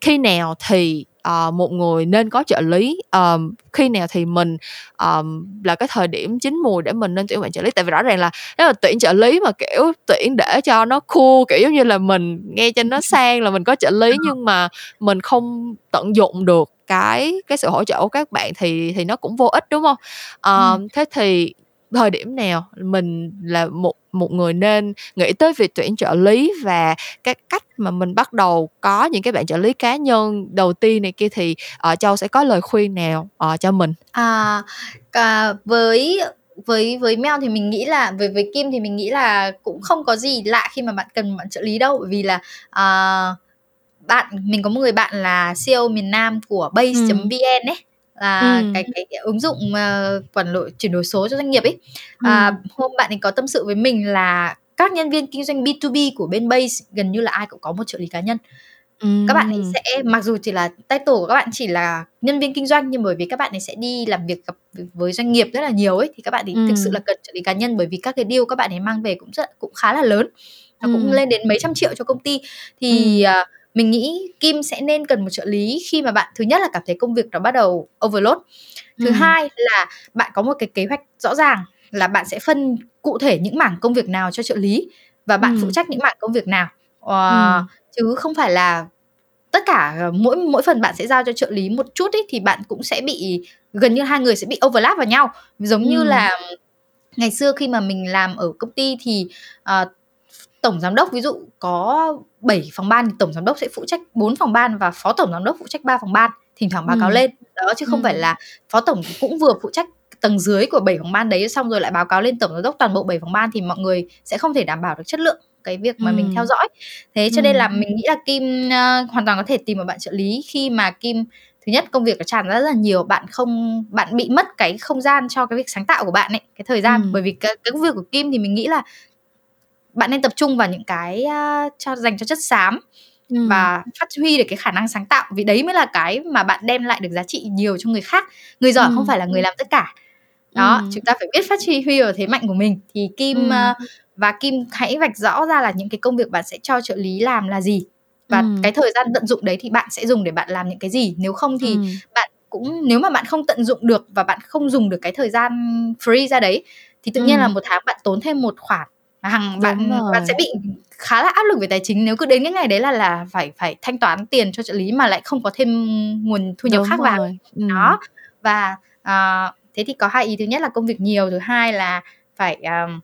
khi nào thì uh, một người nên có trợ lý. Um, khi nào thì mình um, là cái thời điểm chín mùi để mình nên tuyển bạn trợ lý. Tại vì rõ ràng là nếu mà tuyển trợ lý mà kiểu tuyển để cho nó cool kiểu giống như là mình nghe cho nó sang là mình có trợ lý nhưng mà mình không tận dụng được cái cái sự hỗ trợ của các bạn thì thì nó cũng vô ích đúng không? Uh, ừ. thế thì thời điểm nào mình là một một người nên nghĩ tới việc tuyển trợ lý và cái cách mà mình bắt đầu có những cái bạn trợ lý cá nhân đầu tiên này kia thì uh, châu sẽ có lời khuyên nào uh, cho mình? À, à với với với Mel thì mình nghĩ là với với Kim thì mình nghĩ là cũng không có gì lạ khi mà bạn cần bạn trợ lý đâu. Bởi vì là uh, bạn mình có một người bạn là CEO miền Nam của base.vn ấy là ừ. cái, cái cái ứng dụng uh, quản lộ chuyển đổi số cho doanh nghiệp ấy à, ừ. hôm bạn ấy có tâm sự với mình là các nhân viên kinh doanh B2B của bên Base gần như là ai cũng có một trợ lý cá nhân ừ. các bạn ấy sẽ mặc dù chỉ là title của các bạn chỉ là nhân viên kinh doanh nhưng bởi vì các bạn ấy sẽ đi làm việc gặp với doanh nghiệp rất là nhiều ấy thì các bạn ấy ừ. thực sự là cần trợ lý cá nhân bởi vì các cái deal các bạn ấy mang về cũng rất cũng khá là lớn nó ừ. cũng lên đến mấy trăm triệu cho công ty thì ừ. uh, mình nghĩ Kim sẽ nên cần một trợ lý khi mà bạn thứ nhất là cảm thấy công việc nó bắt đầu overload thứ ừ. hai là bạn có một cái kế hoạch rõ ràng là bạn sẽ phân cụ thể những mảng công việc nào cho trợ lý và bạn ừ. phụ trách những mảng công việc nào uh, ừ. chứ không phải là tất cả mỗi mỗi phần bạn sẽ giao cho trợ lý một chút ấy thì bạn cũng sẽ bị gần như hai người sẽ bị overlap vào nhau giống ừ. như là ngày xưa khi mà mình làm ở công ty thì uh, tổng giám đốc ví dụ có 7 phòng ban thì tổng giám đốc sẽ phụ trách 4 phòng ban và phó tổng giám đốc phụ trách 3 phòng ban thỉnh thoảng báo ừ. cáo lên đó chứ không ừ. phải là phó tổng cũng vừa phụ trách tầng dưới của 7 phòng ban đấy xong rồi lại báo cáo lên tổng giám đốc toàn bộ 7 phòng ban thì mọi người sẽ không thể đảm bảo được chất lượng cái việc mà ừ. mình theo dõi thế cho ừ. nên là mình nghĩ là kim uh, hoàn toàn có thể tìm một bạn trợ lý khi mà kim thứ nhất công việc nó tràn ra rất là nhiều bạn không bạn bị mất cái không gian cho cái việc sáng tạo của bạn ấy cái thời gian ừ. bởi vì cái, cái công việc của kim thì mình nghĩ là bạn nên tập trung vào những cái uh, cho dành cho chất xám ừ. và phát huy được cái khả năng sáng tạo vì đấy mới là cái mà bạn đem lại được giá trị nhiều cho người khác người giỏi ừ. không phải là người làm tất cả đó ừ. chúng ta phải biết phát huy ở thế mạnh của mình thì kim ừ. uh, và kim hãy vạch rõ ra là những cái công việc bạn sẽ cho trợ lý làm là gì và ừ. cái thời gian tận dụng đấy thì bạn sẽ dùng để bạn làm những cái gì nếu không thì ừ. bạn cũng nếu mà bạn không tận dụng được và bạn không dùng được cái thời gian free ra đấy thì tự nhiên ừ. là một tháng bạn tốn thêm một khoản hàng bạn bạn sẽ bị khá là áp lực về tài chính. Nếu cứ đến cái ngày đấy là là phải phải thanh toán tiền cho trợ lý mà lại không có thêm nguồn thu nhập Đúng khác rồi. vào ừ. đó. Và uh, thế thì có hai ý. Thứ nhất là công việc nhiều thứ hai là phải um,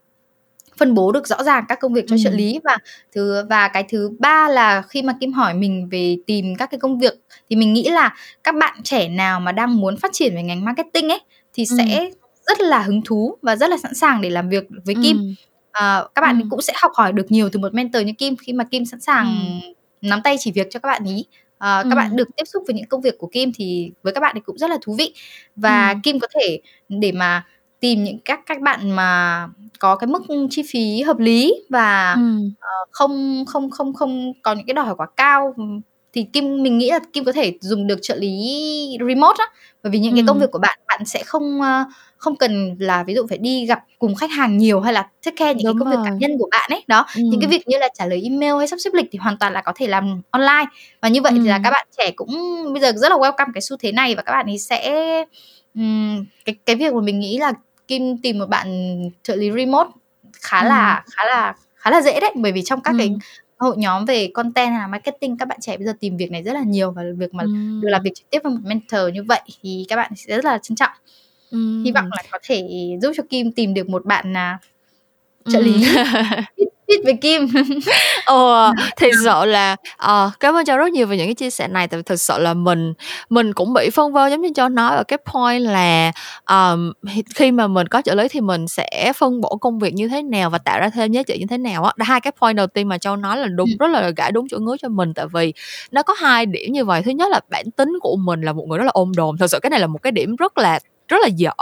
phân bố được rõ ràng các công việc cho trợ lý. Và thứ và cái thứ ba là khi mà Kim hỏi mình về tìm các cái công việc thì mình nghĩ là các bạn trẻ nào mà đang muốn phát triển về ngành marketing ấy thì sẽ rất là hứng thú và rất là sẵn sàng để làm việc với Kim. À, các bạn cũng sẽ học hỏi được nhiều từ một mentor như Kim khi mà Kim sẵn sàng nắm tay chỉ việc cho các bạn ý. À, các bạn được tiếp xúc với những công việc của Kim thì với các bạn thì cũng rất là thú vị và Kim có thể để mà tìm những các các bạn mà có cái mức chi phí hợp lý và Ừm. Ờ, không không không không có những cái đòi hỏi quá cao, thì Kim mình nghĩ là Kim có thể dùng được trợ lý remote á. Bởi vì những cái công việc của bạn, bạn sẽ không, ơ, không cần là ví dụ phải đi gặp cùng khách hàng nhiều hay là take care những cái công việc cá nhân của bạn ấy. Đó, những cái việc như là trả lời email hay sắp xếp lịch thì hoàn toàn là có thể làm online. Và như vậy thì là các bạn trẻ cũng bây giờ rất là welcome cái xu thế này và các bạn ấy sẽ ừm, cái cái việc mà mình nghĩ là Kim tìm một bạn trợ lý remote khá ừ. là khá là khá là dễ đấy bởi vì trong các ừ. cái hội nhóm về content hay là marketing các bạn trẻ bây giờ tìm việc này rất là nhiều và việc mà ừ. được làm việc trực tiếp với một mentor như vậy thì các bạn sẽ rất là trân trọng ừ. hy vọng là có thể giúp cho Kim tìm được một bạn là trợ lý. Ừ. fit với Kim. Ồ, thì sự là ờ, cảm ơn Châu rất nhiều về những cái chia sẻ này tại vì thực sự là mình mình cũng bị phân vân giống như Châu nói ở cái point là um, khi mà mình có trợ lý thì mình sẽ phân bổ công việc như thế nào và tạo ra thêm giá trị như thế nào á. Hai cái point đầu tiên mà Châu nói là đúng rất là gãi đúng chỗ ngứa cho mình tại vì nó có hai điểm như vậy. Thứ nhất là bản tính của mình là một người rất là ôn đồn thật sự cái này là một cái điểm rất là rất là dở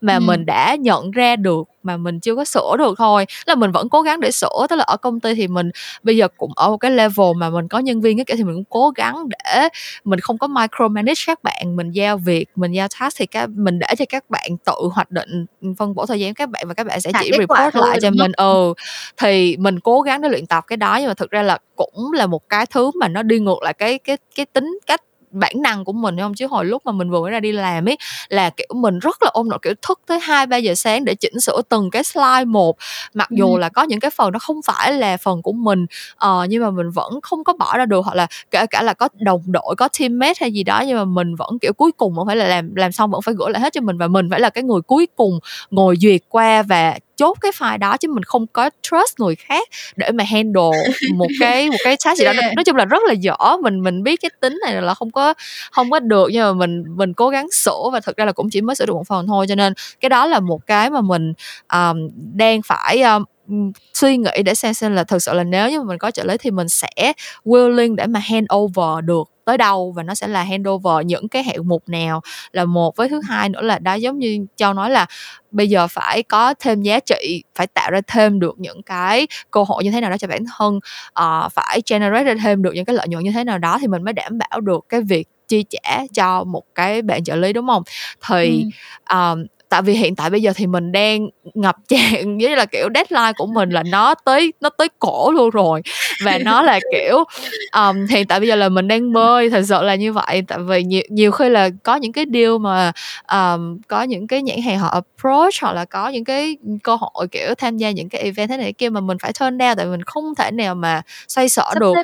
mà ừ. mình đã nhận ra được mà mình chưa có sửa được thôi. Là mình vẫn cố gắng để sửa tức là ở công ty thì mình bây giờ cũng ở một cái level mà mình có nhân viên cái kiểu thì mình cũng cố gắng để mình không có micromanage các bạn mình giao việc mình giao task thì các mình để cho các bạn tự hoạch định phân bổ thời gian các bạn và các bạn sẽ chỉ report lại cho mình. Ừ thì mình cố gắng để luyện tập cái đó nhưng mà thực ra là cũng là một cái thứ mà nó đi ngược lại cái cái cái tính cách bản năng của mình không? Chứ hồi lúc mà mình vừa mới ra đi làm ấy là kiểu mình rất là ôm nỗi kiểu thức tới hai ba giờ sáng để chỉnh sửa từng cái slide một. Mặc dù là có những cái phần nó không phải là phần của mình uh, nhưng mà mình vẫn không có bỏ ra được hoặc là kể cả là có đồng đội có teammate hay gì đó nhưng mà mình vẫn kiểu cuối cùng vẫn phải là làm làm xong vẫn phải gửi lại hết cho mình và mình phải là cái người cuối cùng ngồi duyệt qua và chốt cái file đó chứ mình không có trust người khác để mà handle một cái một cái task gì đó. Nói chung là rất là dở mình mình biết cái tính này là không có không có được nhưng mà mình mình cố gắng sửa và thực ra là cũng chỉ mới sửa được một phần thôi cho nên cái đó là một cái mà mình um, đang phải um, suy nghĩ để xem xem là thực sự là nếu như mình có trợ lý thì mình sẽ willing để mà hand over được tới đâu và nó sẽ là handover những cái hạng mục nào là một với thứ hai nữa là đó giống như châu nói là bây giờ phải có thêm giá trị phải tạo ra thêm được những cái cơ hội như thế nào đó cho bản thân uh, phải generate ra thêm được những cái lợi nhuận như thế nào đó thì mình mới đảm bảo được cái việc chi trả cho một cái bạn trợ lý đúng không thì ừ. um, tại vì hiện tại bây giờ thì mình đang ngập tràn với là kiểu deadline của mình là nó tới nó tới cổ luôn rồi. Và nó là kiểu um, hiện tại bây giờ là mình đang bơi thật sự là như vậy. Tại vì nhiều nhiều khi là có những cái deal mà um, có những cái nhãn hàng họ approach hoặc là có những cái cơ hội kiểu tham gia những cái event thế này kia mà mình phải turn down tại vì mình không thể nào mà xoay sở được.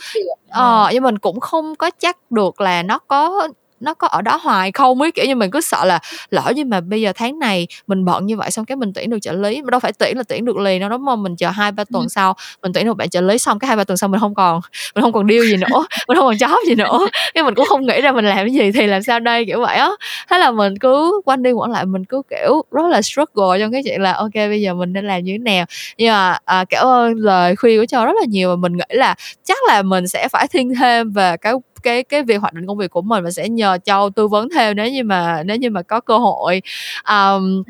ờ. nhưng mình cũng không có chắc được là nó có nó có ở đó hoài không ấy? Kiểu như mình cứ sợ là lỡ như mà bây giờ tháng này mình bận như vậy xong cái mình tuyển được trợ lý mà đâu phải tuyển là tuyển được liền đâu đúng không? Mình chờ hai ba tuần ừ. sau mình tuyển được bạn trợ lý xong cái hai ba tuần sau mình không còn mình không còn deal gì nữa mình không còn job gì nữa. Cái mình cũng không nghĩ ra mình làm cái gì thì làm sao đây kiểu vậy á. Thế là mình cứ quanh đi quẩn lại mình cứ kiểu rất là struggle trong cái chuyện là ok bây giờ mình nên làm như thế nào. Nhưng mà à, cảm ơn lời khuyên của cho rất là nhiều và mình nghĩ là chắc là mình sẽ phải thiên thêm về cái cái cái việc hoạt định công việc của mình và sẽ nhờ châu tư vấn thêm nếu như mà nếu như mà có cơ hội. Um,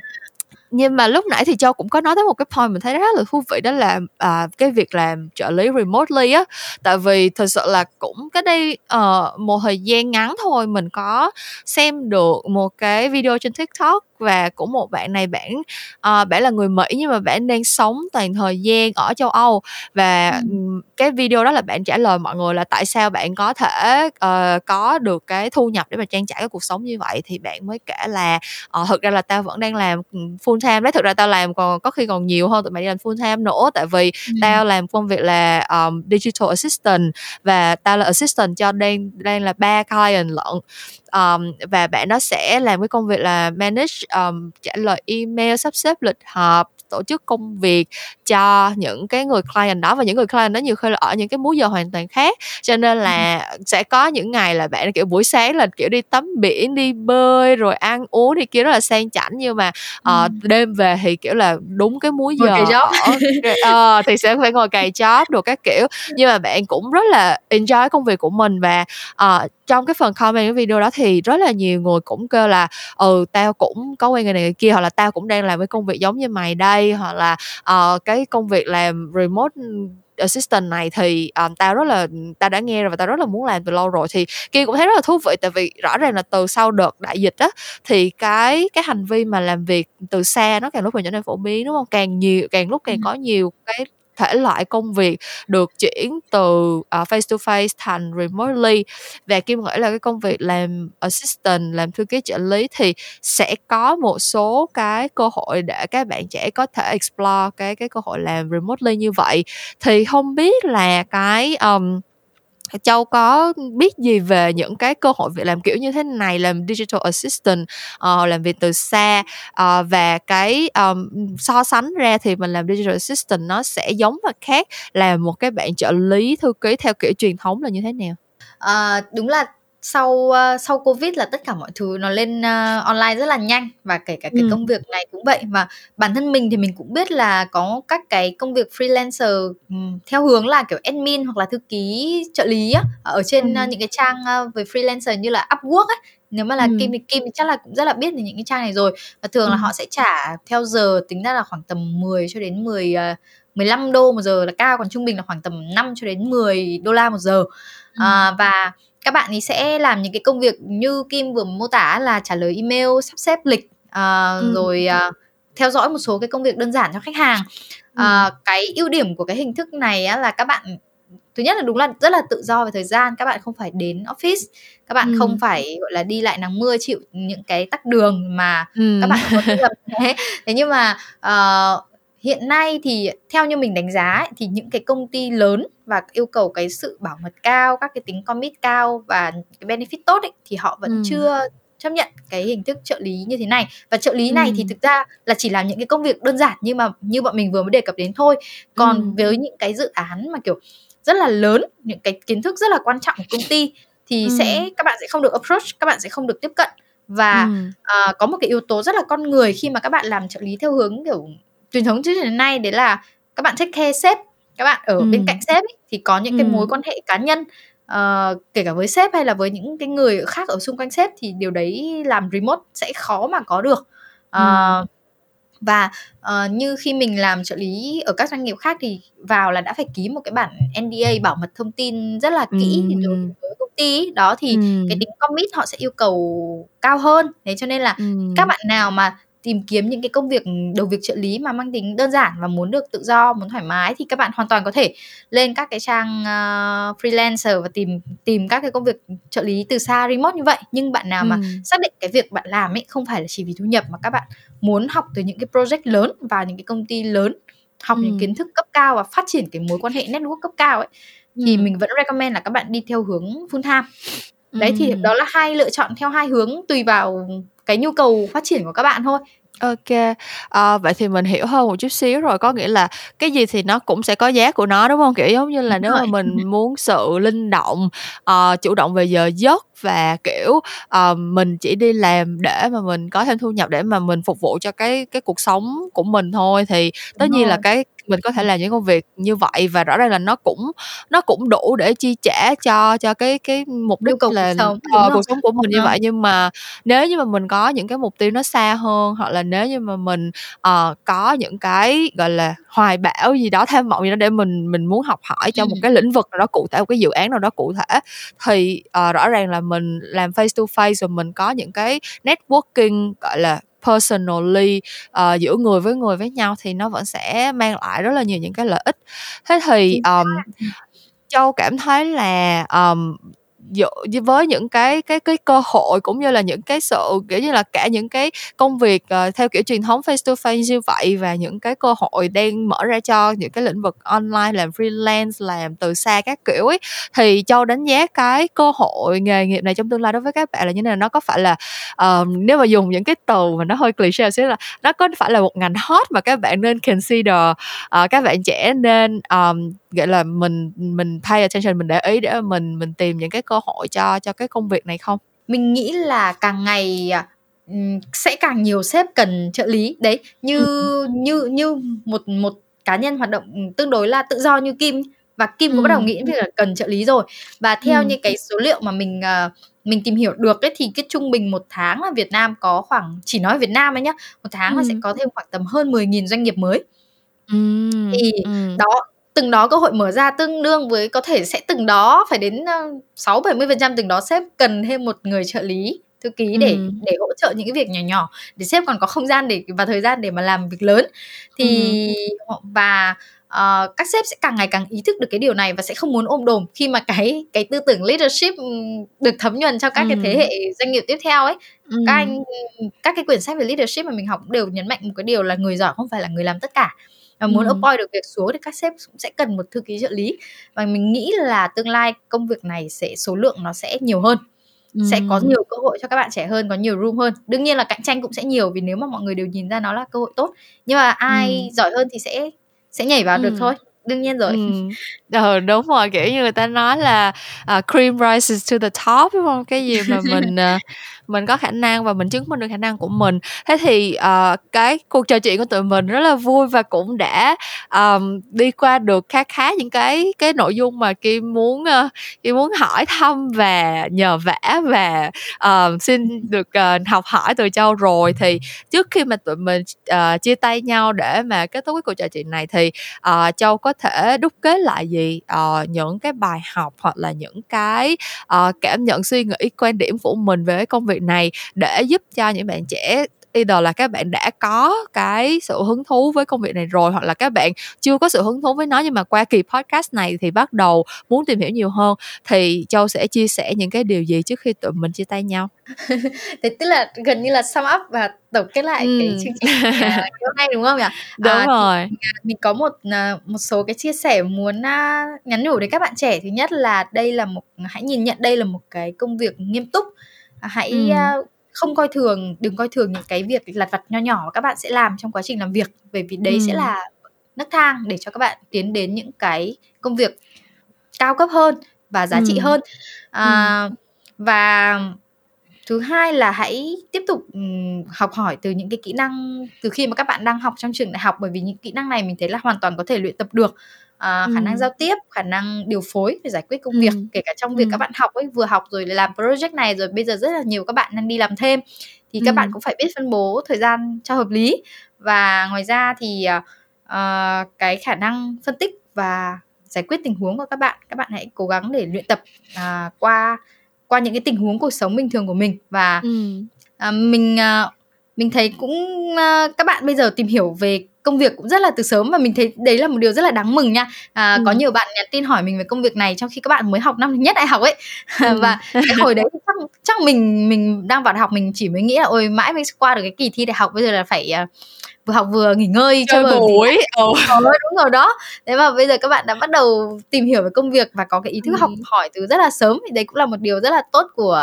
nhưng mà lúc nãy thì châu cũng có nói tới một cái point mình thấy rất là thú vị đó là à, cái việc làm trợ lý remotely á. Tại vì thật sự là cũng cái đây uh, một thời gian ngắn thôi mình có xem được một cái video trên tiktok và của một bạn này bạn uh, bạn là người Mỹ nhưng mà bạn đang sống toàn thời gian ở châu Âu và ừ. cái video đó là bạn trả lời mọi người là tại sao bạn có thể uh, có được cái thu nhập để mà trang trải cái cuộc sống như vậy thì bạn mới kể là uh, thực ra là tao vẫn đang làm full time đấy thực ra tao làm còn có khi còn nhiều hơn tụi mày đi làm full time nữa tại vì ừ. tao làm công việc là um, digital assistant và tao là assistant cho đang đang là ba client lận um, và bạn đó sẽ làm cái công việc là manage um, trả lời email sắp xếp lịch họp tổ chức công việc cho những cái người client đó và những người client đó nhiều khi là ở những cái múi giờ hoàn toàn khác. Cho nên là sẽ có những ngày là bạn kiểu buổi sáng là kiểu đi tắm biển đi bơi rồi ăn uống thì kia rất là sang chảnh. Nhưng mà uh, đêm về thì kiểu là đúng cái múi giờ ở, uh, thì sẽ phải ngồi cày job được các kiểu. Nhưng mà bạn cũng rất là enjoy công việc của mình và uh, trong cái phần comment cái video đó thì rất là nhiều người cũng kêu là ừ tao cũng có quen người này người kia hoặc là tao cũng đang làm cái công việc giống như mày đây hoặc là uh, cái công việc làm remote assistant này thì um, tao rất là tao đã nghe rồi và tao rất là muốn làm từ lâu rồi. Thì kia cũng thấy rất là thú vị tại vì rõ ràng là từ sau đợt đại dịch á thì cái cái hành vi mà làm việc từ xa nó càng lúc càng trở nên phổ biến đúng không? Càng nhiều càng lúc càng có nhiều cái thể loại công việc được chuyển từ uh, face to face thành remotely. Và kim nghĩ là cái công việc làm assistant làm thư ký trợ lý thì sẽ có một số cái cơ hội để các bạn trẻ có thể explore cái cái cơ hội làm remotely như vậy. Thì không biết là cái um, Châu có biết gì về những cái cơ hội việc làm kiểu như thế này làm digital assistant uh, làm việc từ xa uh, và cái um, so sánh ra thì mình làm digital assistant nó sẽ giống và khác là một cái bạn trợ lý thư ký theo kiểu truyền thống là như thế nào? À, đúng là sau uh, sau covid là tất cả mọi thứ nó lên uh, online rất là nhanh và kể cả cái ừ. công việc này cũng vậy và bản thân mình thì mình cũng biết là có các cái công việc freelancer um, theo hướng là kiểu admin hoặc là thư ký trợ lý á, ở trên ừ. uh, những cái trang uh, về freelancer như là Upwork ấy nếu mà là ừ. Kim thì Kim thì chắc là cũng rất là biết về những cái trang này rồi và thường ừ. là họ sẽ trả theo giờ tính ra là khoảng tầm 10 cho đến 10 uh, 15 đô một giờ là cao còn trung bình là khoảng tầm 5 cho đến 10 đô la một giờ ừ. à, và các bạn ấy sẽ làm những cái công việc như Kim vừa mô tả là trả lời email, sắp xếp lịch uh, ừ. rồi uh, theo dõi một số cái công việc đơn giản cho khách hàng. Ừ. Uh, cái ưu điểm của cái hình thức này á, là các bạn thứ nhất là đúng là rất là tự do về thời gian các bạn không phải đến office các bạn ừ. không phải gọi là đi lại nắng mưa chịu những cái tắc đường mà ừ. các bạn có thể gặp thế thế nhưng mà uh, hiện nay thì theo như mình đánh giá ấy, thì những cái công ty lớn và yêu cầu cái sự bảo mật cao các cái tính commit cao và cái benefit tốt ấy, thì họ vẫn ừ. chưa chấp nhận cái hình thức trợ lý như thế này và trợ lý này ừ. thì thực ra là chỉ làm những cái công việc đơn giản nhưng mà như bọn mình vừa mới đề cập đến thôi còn ừ. với những cái dự án mà kiểu rất là lớn những cái kiến thức rất là quan trọng của công ty thì ừ. sẽ các bạn sẽ không được approach các bạn sẽ không được tiếp cận và ừ. uh, có một cái yếu tố rất là con người khi mà các bạn làm trợ lý theo hướng kiểu truyền thống trước đến nay đấy là các bạn take care sếp các bạn ở ừ. bên cạnh sếp ấy, thì có những cái mối quan hệ cá nhân uh, kể cả với sếp hay là với những cái người khác ở xung quanh sếp thì điều đấy làm remote sẽ khó mà có được uh, ừ. và uh, như khi mình làm trợ lý ở các doanh nghiệp khác thì vào là đã phải ký một cái bản NDA bảo mật thông tin rất là kỹ ừ. đối với công ty đó thì ừ. cái tính commit họ sẽ yêu cầu cao hơn thế cho nên là ừ. các bạn nào mà tìm kiếm những cái công việc đầu việc trợ lý mà mang tính đơn giản và muốn được tự do muốn thoải mái thì các bạn hoàn toàn có thể lên các cái trang uh, freelancer và tìm tìm các cái công việc trợ lý từ xa remote như vậy nhưng bạn nào ừ. mà xác định cái việc bạn làm ấy không phải là chỉ vì thu nhập mà các bạn muốn học từ những cái project lớn và những cái công ty lớn học ừ. những kiến thức cấp cao và phát triển cái mối quan hệ network cấp cao ấy thì ừ. mình vẫn recommend là các bạn đi theo hướng full time đấy thì đó là hai lựa chọn theo hai hướng tùy vào cái nhu cầu phát triển của các bạn thôi OK, ờ, vậy thì mình hiểu hơn một chút xíu rồi, có nghĩa là cái gì thì nó cũng sẽ có giá của nó, đúng hông? Kiểu, giống như là, nếu mà mình muốn sự linh động, ờ, chủ động về giờ giấc và, kiểu, ờ, mình chỉ đi làm để mà mình có thêm thu nhập để mà mình phục vụ cho cái cái cuộc sống của mình thôi. Thì tất nhiên là cái mình có thể làm những công việc như vậy và rõ ràng là nó cũng nó cũng đủ để chi trả cho cho cái cái mục đích cầu là cuộc sống, ờ, cuộc sống của mình như vậy. Nhưng mà nếu như mà mình có những cái mục tiêu nó xa hơn hoặc là nếu như mà mình uh, có những cái gọi là hoài bão gì đó tham vọng gì đó để mình mình muốn học hỏi cho một cái lĩnh vực nào đó cụ thể một cái dự án nào đó cụ thể thì uh, rõ ràng là mình làm face to face rồi mình có những cái networking gọi là personally uh, giữa người với người với nhau thì nó vẫn sẽ mang lại rất là nhiều những cái lợi ích. Thế thì um, châu cảm thấy là um, với những cái cái cái cơ hội cũng như là những cái sự kiểu như là cả những cái công việc uh, theo kiểu truyền thống face to face như vậy và những cái cơ hội đang mở ra cho những cái lĩnh vực online làm freelance làm từ xa các kiểu ấy thì châu đánh giá cái cơ hội nghề nghiệp này trong tương lai đối với các bạn là như thế nào? Nó có phải là uh, nếu mà dùng những cái từ mà nó hơi cliché xíu là nó có phải là một ngành hot mà các bạn nên consider uh, các bạn trẻ nên um, gọi là mình mình pay attention mình để ý để mình mình tìm những cái cơ hội cho cho cái công việc này không mình nghĩ là càng ngày sẽ càng nhiều sếp cần trợ lý đấy như ừ. như như một một cá nhân hoạt động tương đối là tự do như Kim và Kim cũng ừ. bắt đầu nghĩ việc là cần trợ lý rồi và theo ừ. như cái số liệu mà mình uh, mình tìm hiểu được ấy thì cái trung bình một tháng là Việt Nam có khoảng chỉ nói Việt Nam ấy nhá một tháng ừ. là sẽ có thêm khoảng tầm hơn 10.000 doanh nghiệp mới ừ. thì ừ. đó từng đó cơ hội mở ra tương đương với có thể sẽ từng đó phải đến sáu bảy mươi phần trăm từng đó sếp cần thêm một người trợ lý thư ký để ừ. để hỗ trợ những cái việc nhỏ nhỏ để sếp còn có không gian để và thời gian để mà làm việc lớn thì ừ. và uh, các sếp sẽ càng ngày càng ý thức được cái điều này và sẽ không muốn ôm đồm khi mà cái cái tư tưởng leadership được thấm nhuần cho các ừ. cái thế hệ doanh nghiệp tiếp theo ấy ừ. các anh các cái quyển sách về leadership mà mình học đều nhấn mạnh một cái điều là người giỏi không phải là người làm tất cả và muốn ừ. appoint được việc xuống thì các sếp cũng sẽ cần một thư ký trợ lý và mình nghĩ là tương lai công việc này sẽ số lượng nó sẽ nhiều hơn ừ. sẽ có nhiều cơ hội cho các bạn trẻ hơn có nhiều room hơn đương nhiên là cạnh tranh cũng sẽ nhiều vì nếu mà mọi người đều nhìn ra nó là cơ hội tốt nhưng mà ai ừ. giỏi hơn thì sẽ sẽ nhảy vào ừ. được thôi đương nhiên rồi ừ. ừ đúng rồi kiểu như người ta nói là uh, cream rises to the top đúng không cái gì mà mình uh, mình có khả năng và mình chứng minh được khả năng của mình. Thế thì uh, cái cuộc trò chuyện của tụi mình rất là vui và cũng đã um, đi qua được khá khá những cái cái nội dung mà kim muốn uh, kim muốn hỏi thăm và nhờ vả và uh, xin được uh, học hỏi từ châu rồi. Thì trước khi mà tụi mình uh, chia tay nhau để mà kết thúc cái cuộc trò chuyện này thì uh, châu có thể đúc kết lại gì? Uh, những cái bài học hoặc là những cái uh, cảm nhận suy nghĩ quan điểm của mình về công việc này để giúp cho những bạn trẻ either là các bạn đã có cái sự hứng thú với công việc này rồi hoặc là các bạn chưa có sự hứng thú với nó nhưng mà qua kỳ podcast này thì bắt đầu muốn tìm hiểu nhiều hơn thì châu sẽ chia sẻ những cái điều gì trước khi tụi mình chia tay nhau thế tức là gần như là sum up và tổng kết lại ừ. cái chương trình à, hôm nay đúng không nhỉ? Đúng à, rồi. Thì, mình có một à, một số cái chia sẻ muốn nhắn nhủ đến các bạn trẻ. Thứ nhất là đây là một hãy nhìn nhận đây là một cái công việc nghiêm túc. Hãy ừ. uh, không coi thường đừng coi thường những cái việc lặt vặt nho nhỏ mà các bạn sẽ làm trong quá trình làm việc bởi vì đấy ừ. sẽ là nấc thang để cho các bạn tiến đến những cái công việc cao cấp hơn và giá ừ. trị hơn à, ừ. và thứ hai là hãy tiếp tục học hỏi từ những cái kỹ năng từ khi mà các bạn đang học trong trường đại học bởi vì những kỹ năng này mình thấy là hoàn toàn có thể luyện tập được à, ừ. khả năng giao tiếp khả năng điều phối để giải quyết công việc ừ. kể cả trong việc ừ. các bạn học ấy vừa học rồi làm project này rồi bây giờ rất là nhiều các bạn đang đi làm thêm thì các bạn cũng phải biết phân bố thời gian cho hợp lý và ngoài ra thì uh, cái khả năng phân tích và giải quyết tình huống của các bạn các bạn hãy cố gắng để luyện tập uh, qua qua những cái tình huống cuộc sống bình thường của mình và uh, mình uh, mình thấy cũng uh, các bạn bây giờ tìm hiểu về công việc cũng rất là từ sớm và mình thấy đấy là một điều rất là đáng mừng nha à, ừ. có nhiều bạn nhắn tin hỏi mình về công việc này trong khi các bạn mới học năm nhất đại học ấy ừ. và cái hồi đấy chắc chắc mình mình đang vào đại học mình chỉ mới nghĩ là ôi mãi mới qua được cái kỳ thi đại học bây giờ là phải uh, học vừa nghỉ ngơi chơi bời ừ. đúng rồi đó thế mà bây giờ các bạn đã bắt đầu tìm hiểu về công việc và có cái ý thức ừ. học hỏi từ rất là sớm thì đấy cũng là một điều rất là tốt của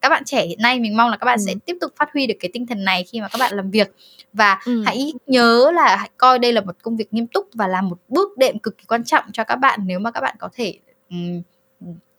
các bạn trẻ hiện nay mình mong là các bạn ừ. sẽ tiếp tục phát huy được cái tinh thần này khi mà các bạn làm việc và ừ. hãy nhớ là hãy coi đây là một công việc nghiêm túc và là một bước đệm cực kỳ quan trọng cho các bạn nếu mà các bạn có thể um,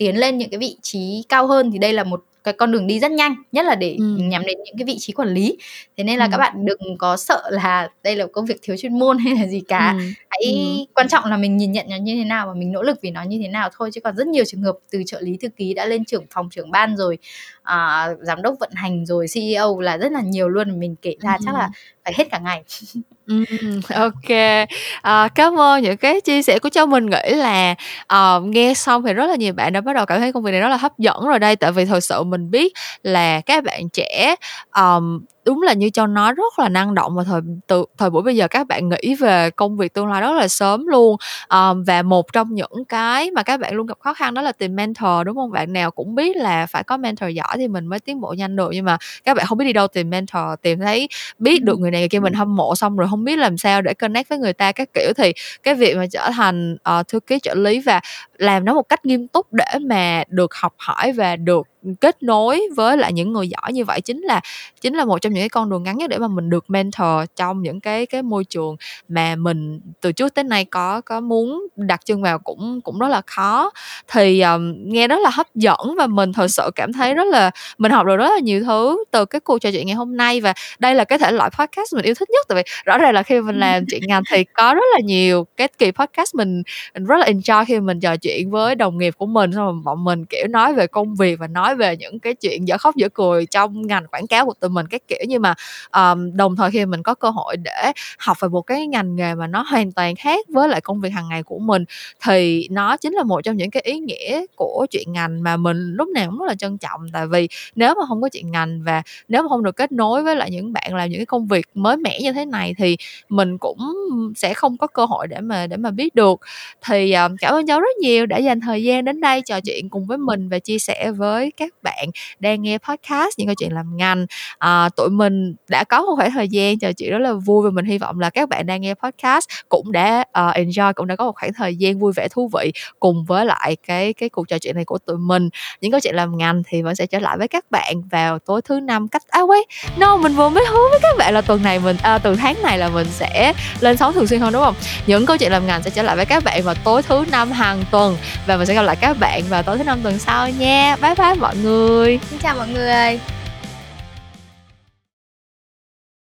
tiến lên những cái vị trí cao hơn thì đây là một cái con đường đi rất nhanh nhất là để ừ. nhắm đến những cái vị trí quản lý thế nên là ừ. các bạn đừng có sợ là đây là công việc thiếu chuyên môn hay là gì cả ừ. hãy ừ. quan trọng là mình nhìn nhận nó như thế nào và mình nỗ lực vì nó như thế nào thôi chứ còn rất nhiều trường hợp từ trợ lý thư ký đã lên trưởng phòng trưởng ban rồi uh, giám đốc vận hành rồi CEO là rất là nhiều luôn mình kể ra chắc là phải hết cả ngày Ừm, ok Ờ, cám ơn những cái chia sẻ của cháu. Mình nghĩ là, ờ, nghe xong thì rất là nhiều bạn đã bắt đầu cảm thấy công việc này rất là hấp dẫn rồi đây, tại vì thật sự mình biết là các bạn trẻ, um, đúng là như Châu nói rất là năng động và thời từ thời buổi bây giờ các bạn nghĩ về công việc tương lai rất là sớm luôn. Ờm, và một trong những cái mà các bạn luôn gặp khó khăn đó là tìm mentor, đúng hông? Bạn nào cũng biết là phải có mentor giỏi thì mình mới tiến bộ nhanh được, nhưng mà các bạn hông biết đi đâu tìm mentor, tìm thấy biết được người này người kia mình hâm mộ xong rồi hông biết làm sao để connect với người ta các kiểu, thì cái việc mà trở thành, ờ, thư ký trợ lý và làm nó một cách nghiêm túc để mà được học hỏi và được kết nối với lại những người giỏi như vậy chính là chính là một trong những cái con đường ngắn nhất để mà mình được mentor trong những cái cái môi trường mà mình từ trước tới nay có có muốn đặt chân vào cũng cũng rất là khó. Thì, ờm, nghe rất là hấp dẫn và mình thật sự cảm thấy rất là mình học được rất là nhiều thứ từ cái cuộc trò chuyện ngày hôm nay và đây là cái thể loại podcast mình yêu thích nhất, tại vì rõ ràng là khi mình làm chuyện ngành thì có rất là nhiều cái kỳ podcast mình mình rất là enjoy khi mình trò chuyện với đồng nghiệp của mình, xong rồi bọn mình, kiểu, nói về công việc và nói về những cái chuyện dở khóc dở cười trong ngành quảng cáo của tụi mình các kiểu. Nhưng mà, um, đồng thời khi mình có cơ hội để học về một cái ngành nghề mà nó hoàn toàn khác với lại công việc hàng ngày của mình thì nó chính là một trong những cái ý nghĩa của chuyện ngành mà mình lúc nào cũng rất là trân trọng. Tại vì nếu mà không có chuyện ngành và nếu mà không được kết nối với lại những bạn làm những cái công việc mới mẻ như thế này thì mình cũng sẽ không có cơ hội để mà để mà biết được. Thì, cảm ơn cháu rất nhiều đã dành thời gian đến đây trò chuyện cùng với mình và chia sẻ với các các bạn đang nghe podcast những câu chuyện làm ngành. à, tụi mình đã có một khoảng thời gian trò chuyện rất là vui và mình hy vọng là các bạn đang nghe podcast cũng đã, uh, enjoy, cũng đã có một khoảng thời gian vui vẻ thú vị cùng với lại cái cái cuộc trò chuyện này của tụi mình. Những câu chuyện làm ngành thì vẫn sẽ trở lại với các bạn vào tối thứ Năm cách à, quên, no, mình vừa mới hứa với các bạn là tuần này mình à, từ tháng này là mình sẽ lên sóng thường xuyên hơn, đúng không? Những câu chuyện làm ngành sẽ trở lại với các bạn vào tối thứ Năm hàng tuần và mình sẽ gặp lại các bạn vào tối thứ Năm tuần sau nha. Bye bye mọi người. Xin chào mọi người.